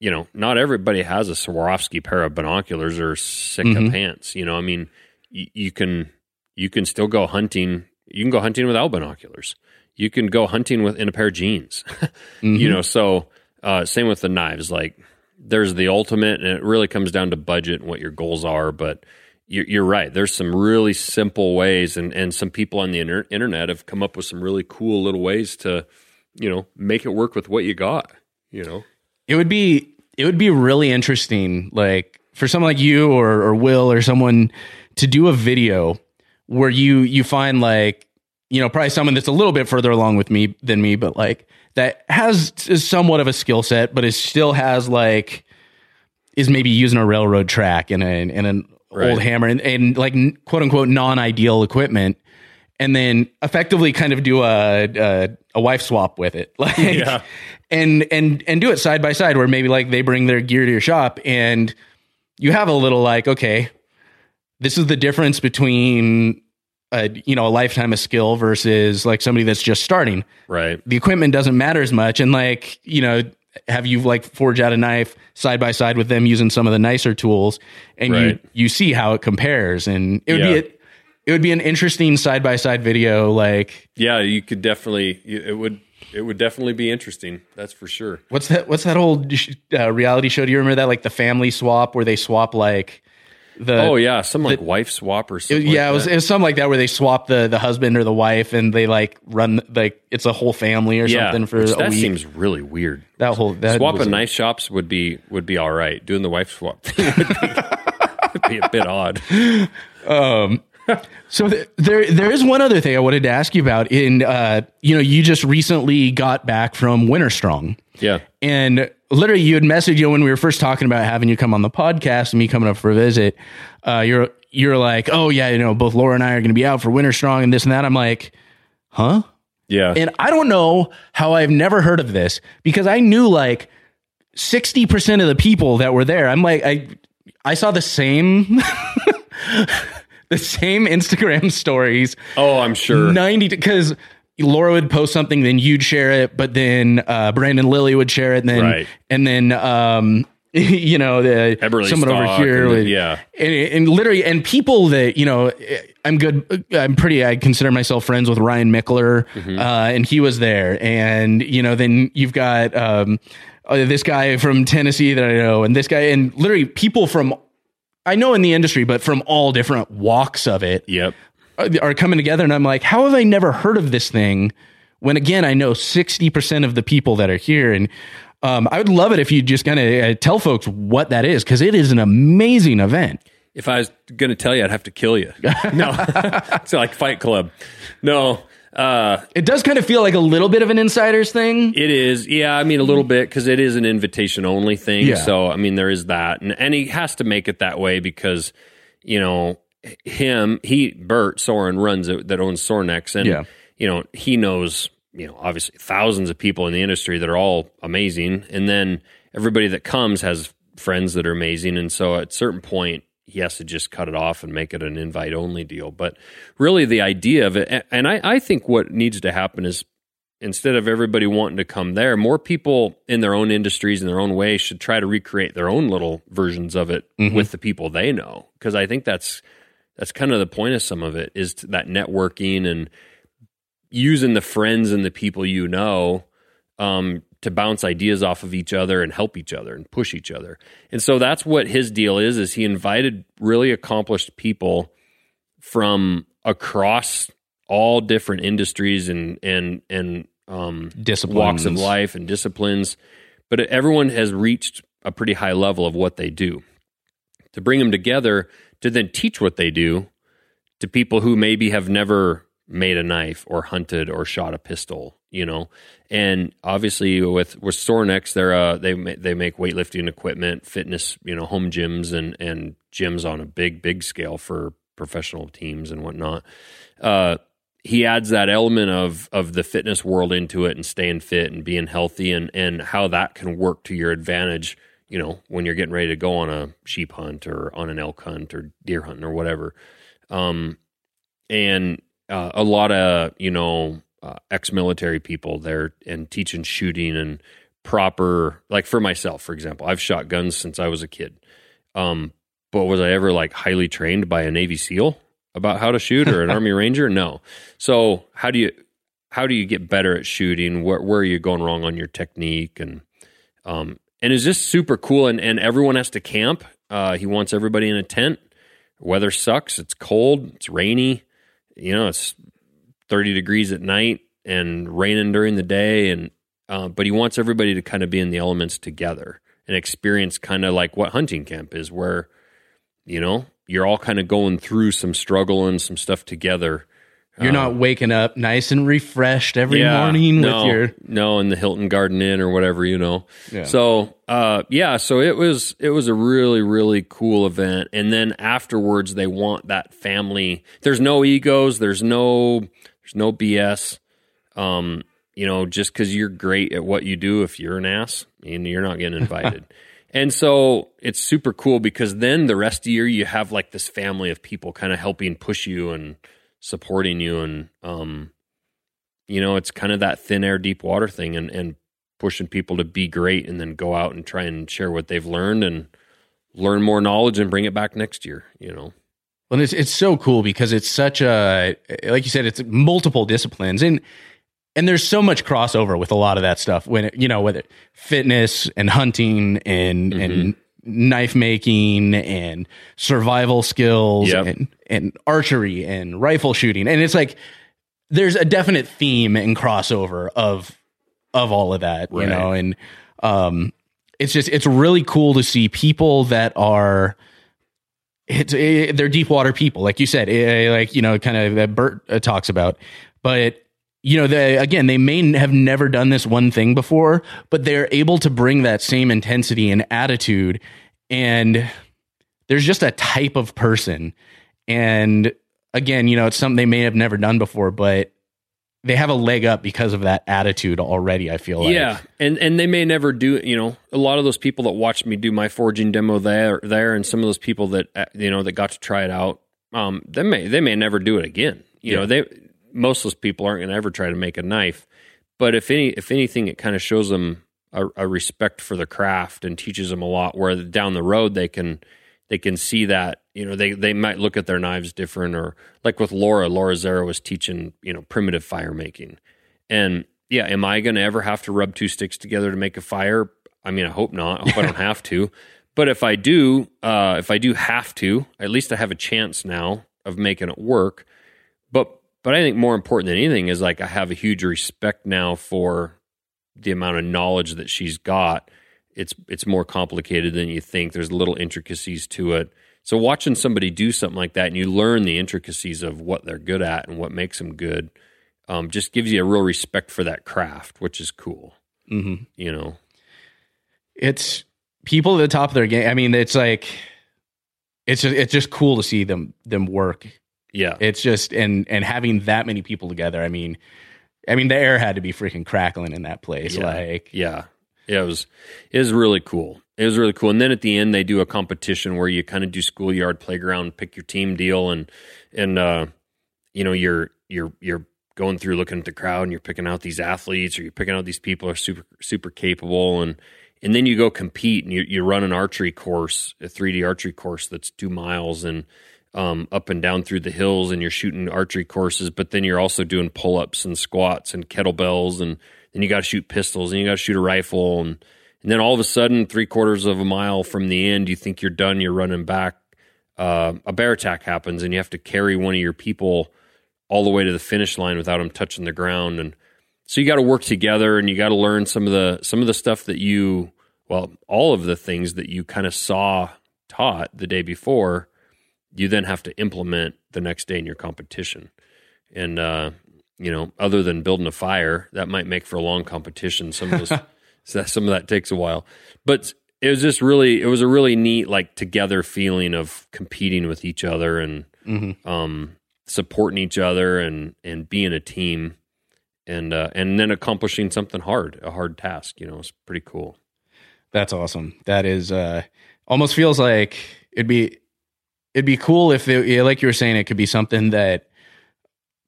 Speaker 1: you know, not everybody has a Swarovski pair of binoculars or Sitka mm-hmm. pants. You know, I mean, y- you can you can still go hunting. You can go hunting without binoculars. You can go hunting with in a pair of jeans. [laughs] mm-hmm. You know, so uh, same with the knives. Like, there's the ultimate, and it really comes down to budget and what your goals are. But you're, right. There's some really simple ways, and, and some people on the inter- internet have come up with some really cool little ways to, you know, make it work with what you got. You know,
Speaker 10: it would be it would be really interesting, like for someone like you or or Will or someone to do a video where you you find like you know probably someone that's a little bit further along with me than me, but like that has is somewhat of a skill set, but it still has like is maybe using a railroad track and an and an right. old hammer and, and like quote unquote non ideal equipment, and then effectively kind of do a, a, a wife swap with it, [laughs] like yeah. and and and do it side by side where maybe like they bring their gear to your shop and you have a little like okay, this is the difference between a you know a lifetime of skill versus like somebody that's just starting.
Speaker 1: Right.
Speaker 10: The equipment doesn't matter as much, and like you know have you like forge out a knife side by side with them using some of the nicer tools and right. you you see how it compares and it would yeah. be a, it would be an interesting side by side video like
Speaker 1: yeah you could definitely it would it would definitely be interesting that's for sure
Speaker 10: what's that what's that old uh, reality show do you remember that like the family swap where they swap like the
Speaker 1: oh yeah, some like the, wife swap or something.
Speaker 10: yeah,
Speaker 1: like
Speaker 10: it was it was something like that where they swap the the husband or the wife and they like run like it's a whole family or yeah, something for a
Speaker 1: that
Speaker 10: week.
Speaker 1: seems really weird.
Speaker 10: That whole that
Speaker 1: swapping knife shops would be would be all right. Doing the wife swap [laughs] would be, [laughs] would be a bit odd. [laughs]
Speaker 10: Um. So th- there there is one other thing I wanted to ask you about. In uh, you know, you just recently got back from Winter Strong.
Speaker 1: Yeah.
Speaker 10: And literally, you had messaged you know, when we were first talking about having you come on the podcast and me coming up for a visit. Uh, you're you're like, oh yeah, you know, both Laura and I are going to be out for Winter Strong and this and that. I'm like, huh?
Speaker 1: Yeah.
Speaker 10: And I don't know how I've never heard of this because I knew like 60% of the people that were there. I'm like, I I saw the same [laughs] the same Instagram [laughs] stories.
Speaker 1: Oh, I'm sure.
Speaker 10: 90 because Laura would post something, then you'd share it, but then uh, Brandon Lilly would share it, and then right. and then um, [laughs] you know the
Speaker 1: Eberly
Speaker 10: someone over here,
Speaker 1: would,
Speaker 10: would,
Speaker 1: yeah,
Speaker 10: and, and, literally, and people that you know, I'm good. I'm pretty. I consider myself friends with Ryan Mickler, mm-hmm. uh, and he was there, and you know, then you've got um, uh, this guy from Tennessee that I know, and this guy, and literally people from I know in the industry, but from all different walks of it.
Speaker 1: Yep
Speaker 10: are coming together and I'm like, how have I never heard of this thing? When again, I know 60% of the people that are here. And um, I would love it if you just kind of uh, tell folks what that is because it is an amazing event.
Speaker 1: If I was going to tell you, I'd have to kill you. [laughs] No, [laughs] it's like Fight Club. No, uh,
Speaker 10: it does kind of feel like a little bit of an insider's thing.
Speaker 1: It is, yeah. I mean, a little bit because it is an invitation only thing.
Speaker 10: Yeah.
Speaker 1: So, I mean, there is that, and and he has to make it that way because, you know, him, he Bert Sorin runs it that owns Sorinex, and
Speaker 10: Yeah.
Speaker 1: you know he knows, you know, obviously thousands of people in the industry that are all amazing, and then everybody that comes has friends that are amazing, and so at a certain point. He has to just cut it off and make it an invite only deal. But really, the idea of it, and I, I think what needs to happen is instead of everybody wanting to come there, more people in their own industries in their own way should try to recreate their own little versions of it
Speaker 10: Mhm.
Speaker 1: with the people they know. Because I think that's that's kind of the point of some of it is to that networking and using the friends and the people you know um, to bounce ideas off of each other and help each other and push each other. And so that's what his deal is. Is he invited really accomplished people from across all different industries and and and um,
Speaker 10: Disciplines.
Speaker 1: walks of life and disciplines, but everyone has reached a pretty high level of what they do. To bring them together to then teach what they do to people who maybe have never made a knife or hunted or shot a pistol, you know. And obviously with with Sorinex, they're uh, they they make weightlifting equipment, fitness, you know, home gyms and and gyms on a big big scale for professional teams and whatnot. Uh, he adds that element of of the fitness world into it and staying fit and being healthy and and how that can work to your advantage you know when you're getting ready to go on a sheep hunt or on an elk hunt or deer hunting or whatever um and uh, a lot of you know uh, ex-military people there and teaching shooting and proper like for myself for example i've shot guns since i was a kid. Um but was i ever like highly trained by a navy seal about how to shoot or an [laughs] army ranger? No. So how do you how do you get better at shooting? Where, where are you going wrong on your technique? And um and it's just super cool? And, and everyone has to camp. Uh he wants everybody in a tent. Weather sucks. It's cold. It's rainy. You know it's 30 degrees at night and raining during the day and uh, but he wants everybody to kind of be in the elements together and experience kind of like what hunting camp is where you know you're all kind of going through some struggle and some stuff together
Speaker 10: You're
Speaker 1: Uh,
Speaker 10: not waking up nice and refreshed every
Speaker 1: yeah,
Speaker 10: morning
Speaker 1: no,
Speaker 10: with your
Speaker 1: no in the Hilton Garden Inn or whatever you know.
Speaker 10: Yeah.
Speaker 1: So uh, yeah, so it was it was a really really cool event, and then afterwards they want that family. There's no egos. There's no there's no BS. Um, you know, just because you're great at what you do, if you're an ass, and you're not getting invited. [laughs] And so it's super cool because then the rest of the year you have like this family of people kind of helping push you and supporting you and um you know it's kind of that thin air deep water thing and and pushing people to be great and then go out and try and share what they've learned and learn more knowledge and bring it back next year you know
Speaker 10: Well, it's it's so cool because it's such a like you said, it's multiple disciplines and and there's so much crossover with a lot of that stuff. When it, you know whether fitness and hunting and
Speaker 1: Mm-hmm.
Speaker 10: and knife making and survival skills
Speaker 1: Yep.
Speaker 10: and and archery and rifle shooting, and it's like there's a definite theme and crossover of of all of that, you know, and um, it's just it's really cool to see people that are it's eh, they're deep water people, like you said, eh, like you know, kind of that Bert uh, talks about. But you know, they again, they may have never done this one thing before, but they're able to bring that same intensity and attitude. And there's just a type of person, and again, you know, it's something they may have never done before, but they have a leg up because of that attitude already. I feel like,
Speaker 1: yeah and and they may never do it, you know a lot of those people that watched me do my forging demo there there and some of those people that uh, you know that got to try it out um they may they may never do it again you know they most of those people aren't going to ever try to make a knife but if any if anything it kind of shows them a, a respect for the craft and teaches them a lot where down the road they can they can see that you know they they might look at their knives different or like with Laura Laura Zerra was teaching you know primitive fire making. And yeah am I going to ever have to rub two sticks together to make a fire? I mean I hope not. I hope I don't [laughs] have to. But if I do uh if I do have to at least I have a chance now of making it work. But but I think more important than anything is like I have a huge respect now for the amount of knowledge that she's got it's it's more complicated than you think. There's little intricacies to it. So watching somebody do something like that and you learn the intricacies of what they're good at and what makes them good, um, just gives you a real respect for that craft, which is cool.
Speaker 10: Mm-hmm.
Speaker 1: You know,
Speaker 10: it's people at the top of their game. I mean, it's like it's just, it's just cool to see them them work.
Speaker 1: Yeah,
Speaker 10: it's just and and having that many people together. I mean, I mean the air had to be freaking crackling in that place.
Speaker 1: Yeah.
Speaker 10: Like,
Speaker 1: yeah, it was it was really cool. It was really cool. And then at the end, they do a competition where you kind of do schoolyard playground, pick your team deal, and and uh, you know you're you're you're going through looking at the crowd and you're picking out these athletes or you're picking out these people are super super capable and and then you go compete and you, you run an archery course, a 3D archery course that's two miles and um, up and down through the hills, and you're shooting archery courses. But then you're also doing pull ups and squats and kettlebells, and then you got to shoot pistols and you got to shoot a rifle, and and then all of a sudden, three quarters of a mile from the end, you think you're done, you're running back. Uh, a bear attack happens, and you have to carry one of your people all the way to the finish line without them touching the ground, and so you got to work together, and you got to learn some of the some of the stuff that you well, all of the things that you kind of saw taught the day before, you then have to implement the next day in your competition. And, uh, you know, other than building a fire, that might make for a long competition. Some of those, [laughs] so some of that takes a while, but it was just really, it was a really neat, like together feeling of competing with each other and,
Speaker 10: mm-hmm.
Speaker 1: um, supporting each other and, and being a team and, uh, and then accomplishing something hard, a hard task, you know, it's pretty cool.
Speaker 10: That's awesome. That is uh almost feels like it'd be it'd be cool if it, like you were saying it could be something that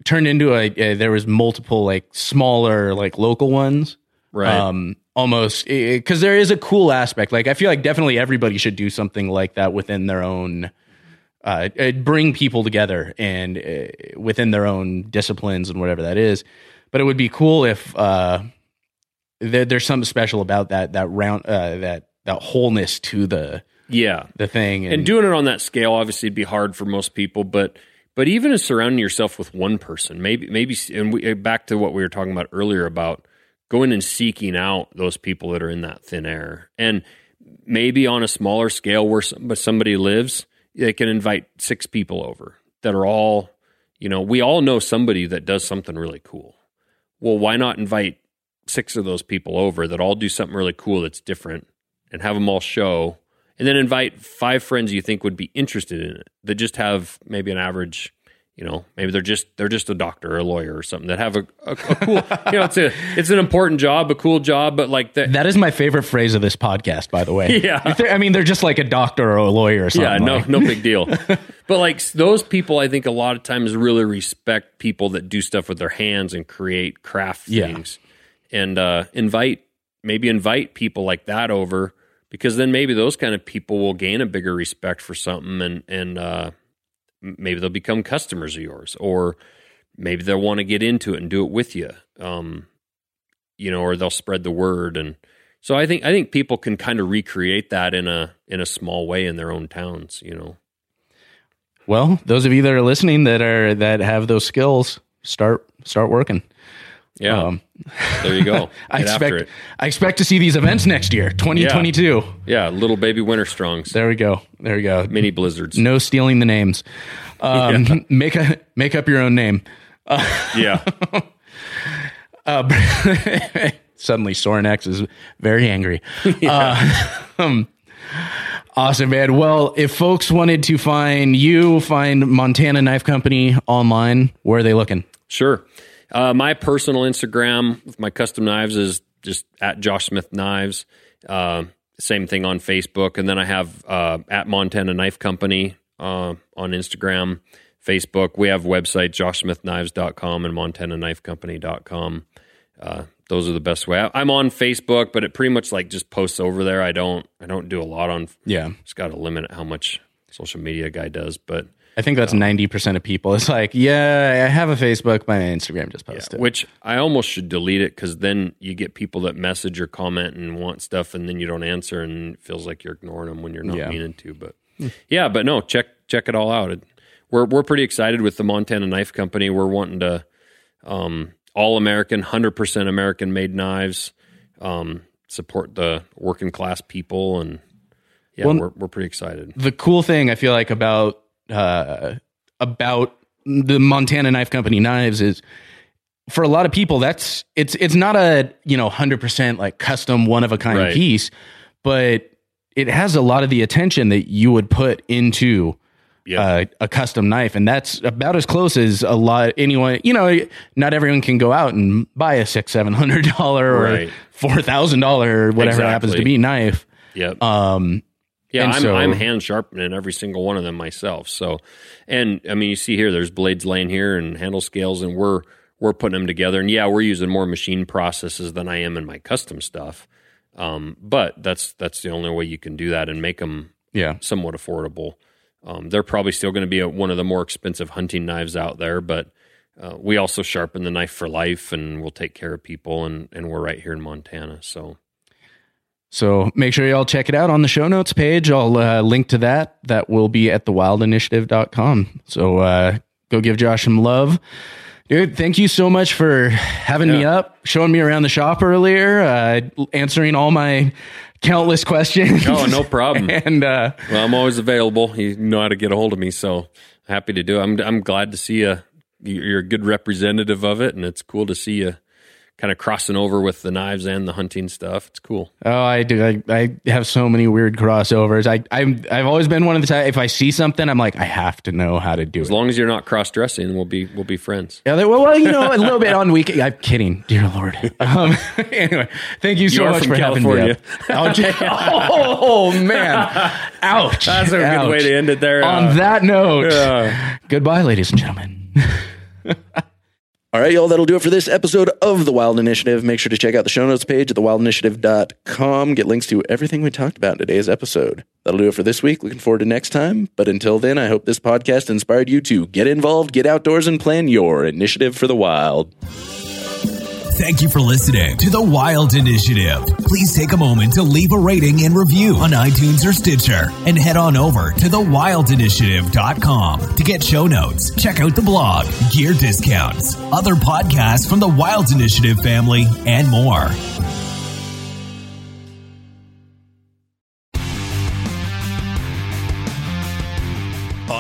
Speaker 10: turned into a, a there was multiple like smaller like local ones.
Speaker 1: Right.
Speaker 10: Um almost cuz there is a cool aspect. Like I feel like definitely everybody should do something like that within their own uh, bring people together and uh, within their own disciplines and whatever that is. But it would be cool if uh, there, there's something special about that that round uh, that that wholeness to the
Speaker 1: yeah
Speaker 10: the thing
Speaker 1: and, and, doing it on that scale obviously it'd be hard for most people but but even as surrounding yourself with one person maybe maybe and we, eh, back to what we were talking about earlier about going and seeking out those people that are in that thin air. And maybe on a smaller scale where somebody lives they can invite six people over that are all you know we all know somebody that does something really cool. Well why not invite six of those people over that all do something really cool that's different and have them all show and then invite five friends you think would be interested in it that just have maybe an average you know maybe they're just they're just a doctor or a lawyer or something that have a, a, a cool you know it's a it's an important job a cool job but like that
Speaker 10: that is my favorite phrase of this podcast by the way [laughs]
Speaker 1: yeah
Speaker 10: i mean they're just like a doctor or a lawyer or something
Speaker 1: yeah no
Speaker 10: like.
Speaker 1: no big deal [laughs] but like those people i think a lot of times really respect people that do stuff with their hands and create craft things yeah. and uh, invite maybe invite people like that over because then maybe those kind of people will gain a bigger respect for something and and uh, maybe they'll become customers of yours or maybe they'll want to get into it and do it with you um, you know or they'll spread the word. And so I think I think people can kind of recreate that in a in a small way in their own towns you know?
Speaker 10: Well those of you that are listening that are that have those skills start start working
Speaker 1: yeah. Um, there you go. [laughs]
Speaker 10: I expect I expect to see these events next year, 2022.
Speaker 1: Yeah. yeah, little baby winter strongs.
Speaker 10: There we go. There we go.
Speaker 1: Mini blizzards.
Speaker 10: No stealing the names. Um, [laughs] yeah. [laughs] make a make up your own name.
Speaker 1: Uh, yeah.
Speaker 10: uh, suddenly Sorinex is very angry. Yeah. Uh, um, awesome, man. Well, if folks wanted to find you, find Montana Knife Company online, where are they looking?
Speaker 1: Sure. Uh, my personal Instagram with my custom knives is just at Josh Smith Knives. Uh, same thing on Facebook, and then I have uh, at Montana Knife Company uh, on Instagram, Facebook. We have website joshsmithknives.com and montanaknifecompany.com. Uh, those are the best way. I, am on Facebook, but it pretty much like just posts over there. I don't I don't do a lot on.
Speaker 10: Yeah,
Speaker 1: it's got to limit how much social media guy does, but
Speaker 10: I think that's ninety percent of people. It's like, yeah, I have a Facebook, my Instagram just posted.
Speaker 1: Yeah, which I almost should delete it because then you get people that message or comment and want stuff, and then you don't answer, and it feels like you're ignoring them when you're not
Speaker 10: Yeah.
Speaker 1: meaning to. But yeah, but no, check check it all out. It- We're we're pretty excited with the Montana Knife Company. We're wanting to um, all American, hundred percent American made knives. Um, support the working class people and yeah,
Speaker 10: Well,
Speaker 1: we're we're pretty excited.
Speaker 10: the cool thing I feel like about uh, about the Montana Knife Company knives is for a lot of people that's it's it's not a you know hundred percent like custom one of a kind
Speaker 1: Right.
Speaker 10: piece, but it has a lot of the attention that you would put into uh, a custom knife, and that's about as close as a lot anyone. You know, not everyone can go out and buy a six seven hundred dollar or
Speaker 1: Right.
Speaker 10: four thousand dollar whatever it happens to be knife.
Speaker 1: Yep.
Speaker 10: Um,
Speaker 1: Yeah,
Speaker 10: and
Speaker 1: I'm,
Speaker 10: so-
Speaker 1: I'm hand sharpening every single one of them myself. So, and I mean, you see here, there's blades laying here and handle scales, and we're we're putting them together. And yeah, we're using more machine processes than I am in my custom stuff. Um, but that's that's the only way you can do that and make them
Speaker 10: yeah
Speaker 1: somewhat affordable. Um, they're probably still going to be a, one of the more expensive hunting knives out there, but uh, we also sharpen the knife for life, and we'll take care of people, and and we're right here in Montana, so.
Speaker 10: So make sure y'all check it out on the show notes page. I'll uh, link to that. That will be at thewildinitiative.com. So uh, go give Josh some love. Dude, thank you so much for having me up, showing me around the shop earlier, uh, answering all my countless questions.
Speaker 1: Oh, no [laughs] problem.
Speaker 10: and uh,
Speaker 1: Well, I'm always available. You know how to get a hold of me, so happy to do it. I'm I'm glad to see you. You're a good representative of it, and it's cool to see you kind of crossing over with the knives and the hunting stuff. It's cool.
Speaker 10: Oh, I do. I, I have so many weird crossovers. I, I'm, I've always been one of the type. If I see something, I'm like, I have to know how to do
Speaker 1: As
Speaker 10: it.
Speaker 1: As long as you're not cross dressing, we'll be we'll be friends.
Speaker 10: Yeah, they- well, well, you know, a little bit on weekend. I'm kidding, dear Lord. Um, [laughs] anyway, thank you so
Speaker 1: You
Speaker 10: much for
Speaker 1: California.
Speaker 10: having me. Up. [laughs] oh, man, ouch!
Speaker 1: That's a good way to end it there.
Speaker 10: On
Speaker 1: Uh,
Speaker 10: that note, goodbye, ladies and gentlemen. [laughs]
Speaker 13: All right, y'all, that'll do it for this episode of The Wild Initiative. Make sure to check out the show notes page at thewildinitiative.com. Get links to everything we talked about in today's episode. That'll do it for this week. Looking forward to next time. But until then, I hope this podcast inspired you to get involved, get outdoors, and plan your initiative for the wild.
Speaker 2: Thank you for listening to The Wild Initiative. Please take a moment to leave a rating and review on iTunes or Stitcher and head on over to thewildinitiative.com to get show notes, check out the blog, gear discounts, other podcasts from the Wild Initiative family, and more.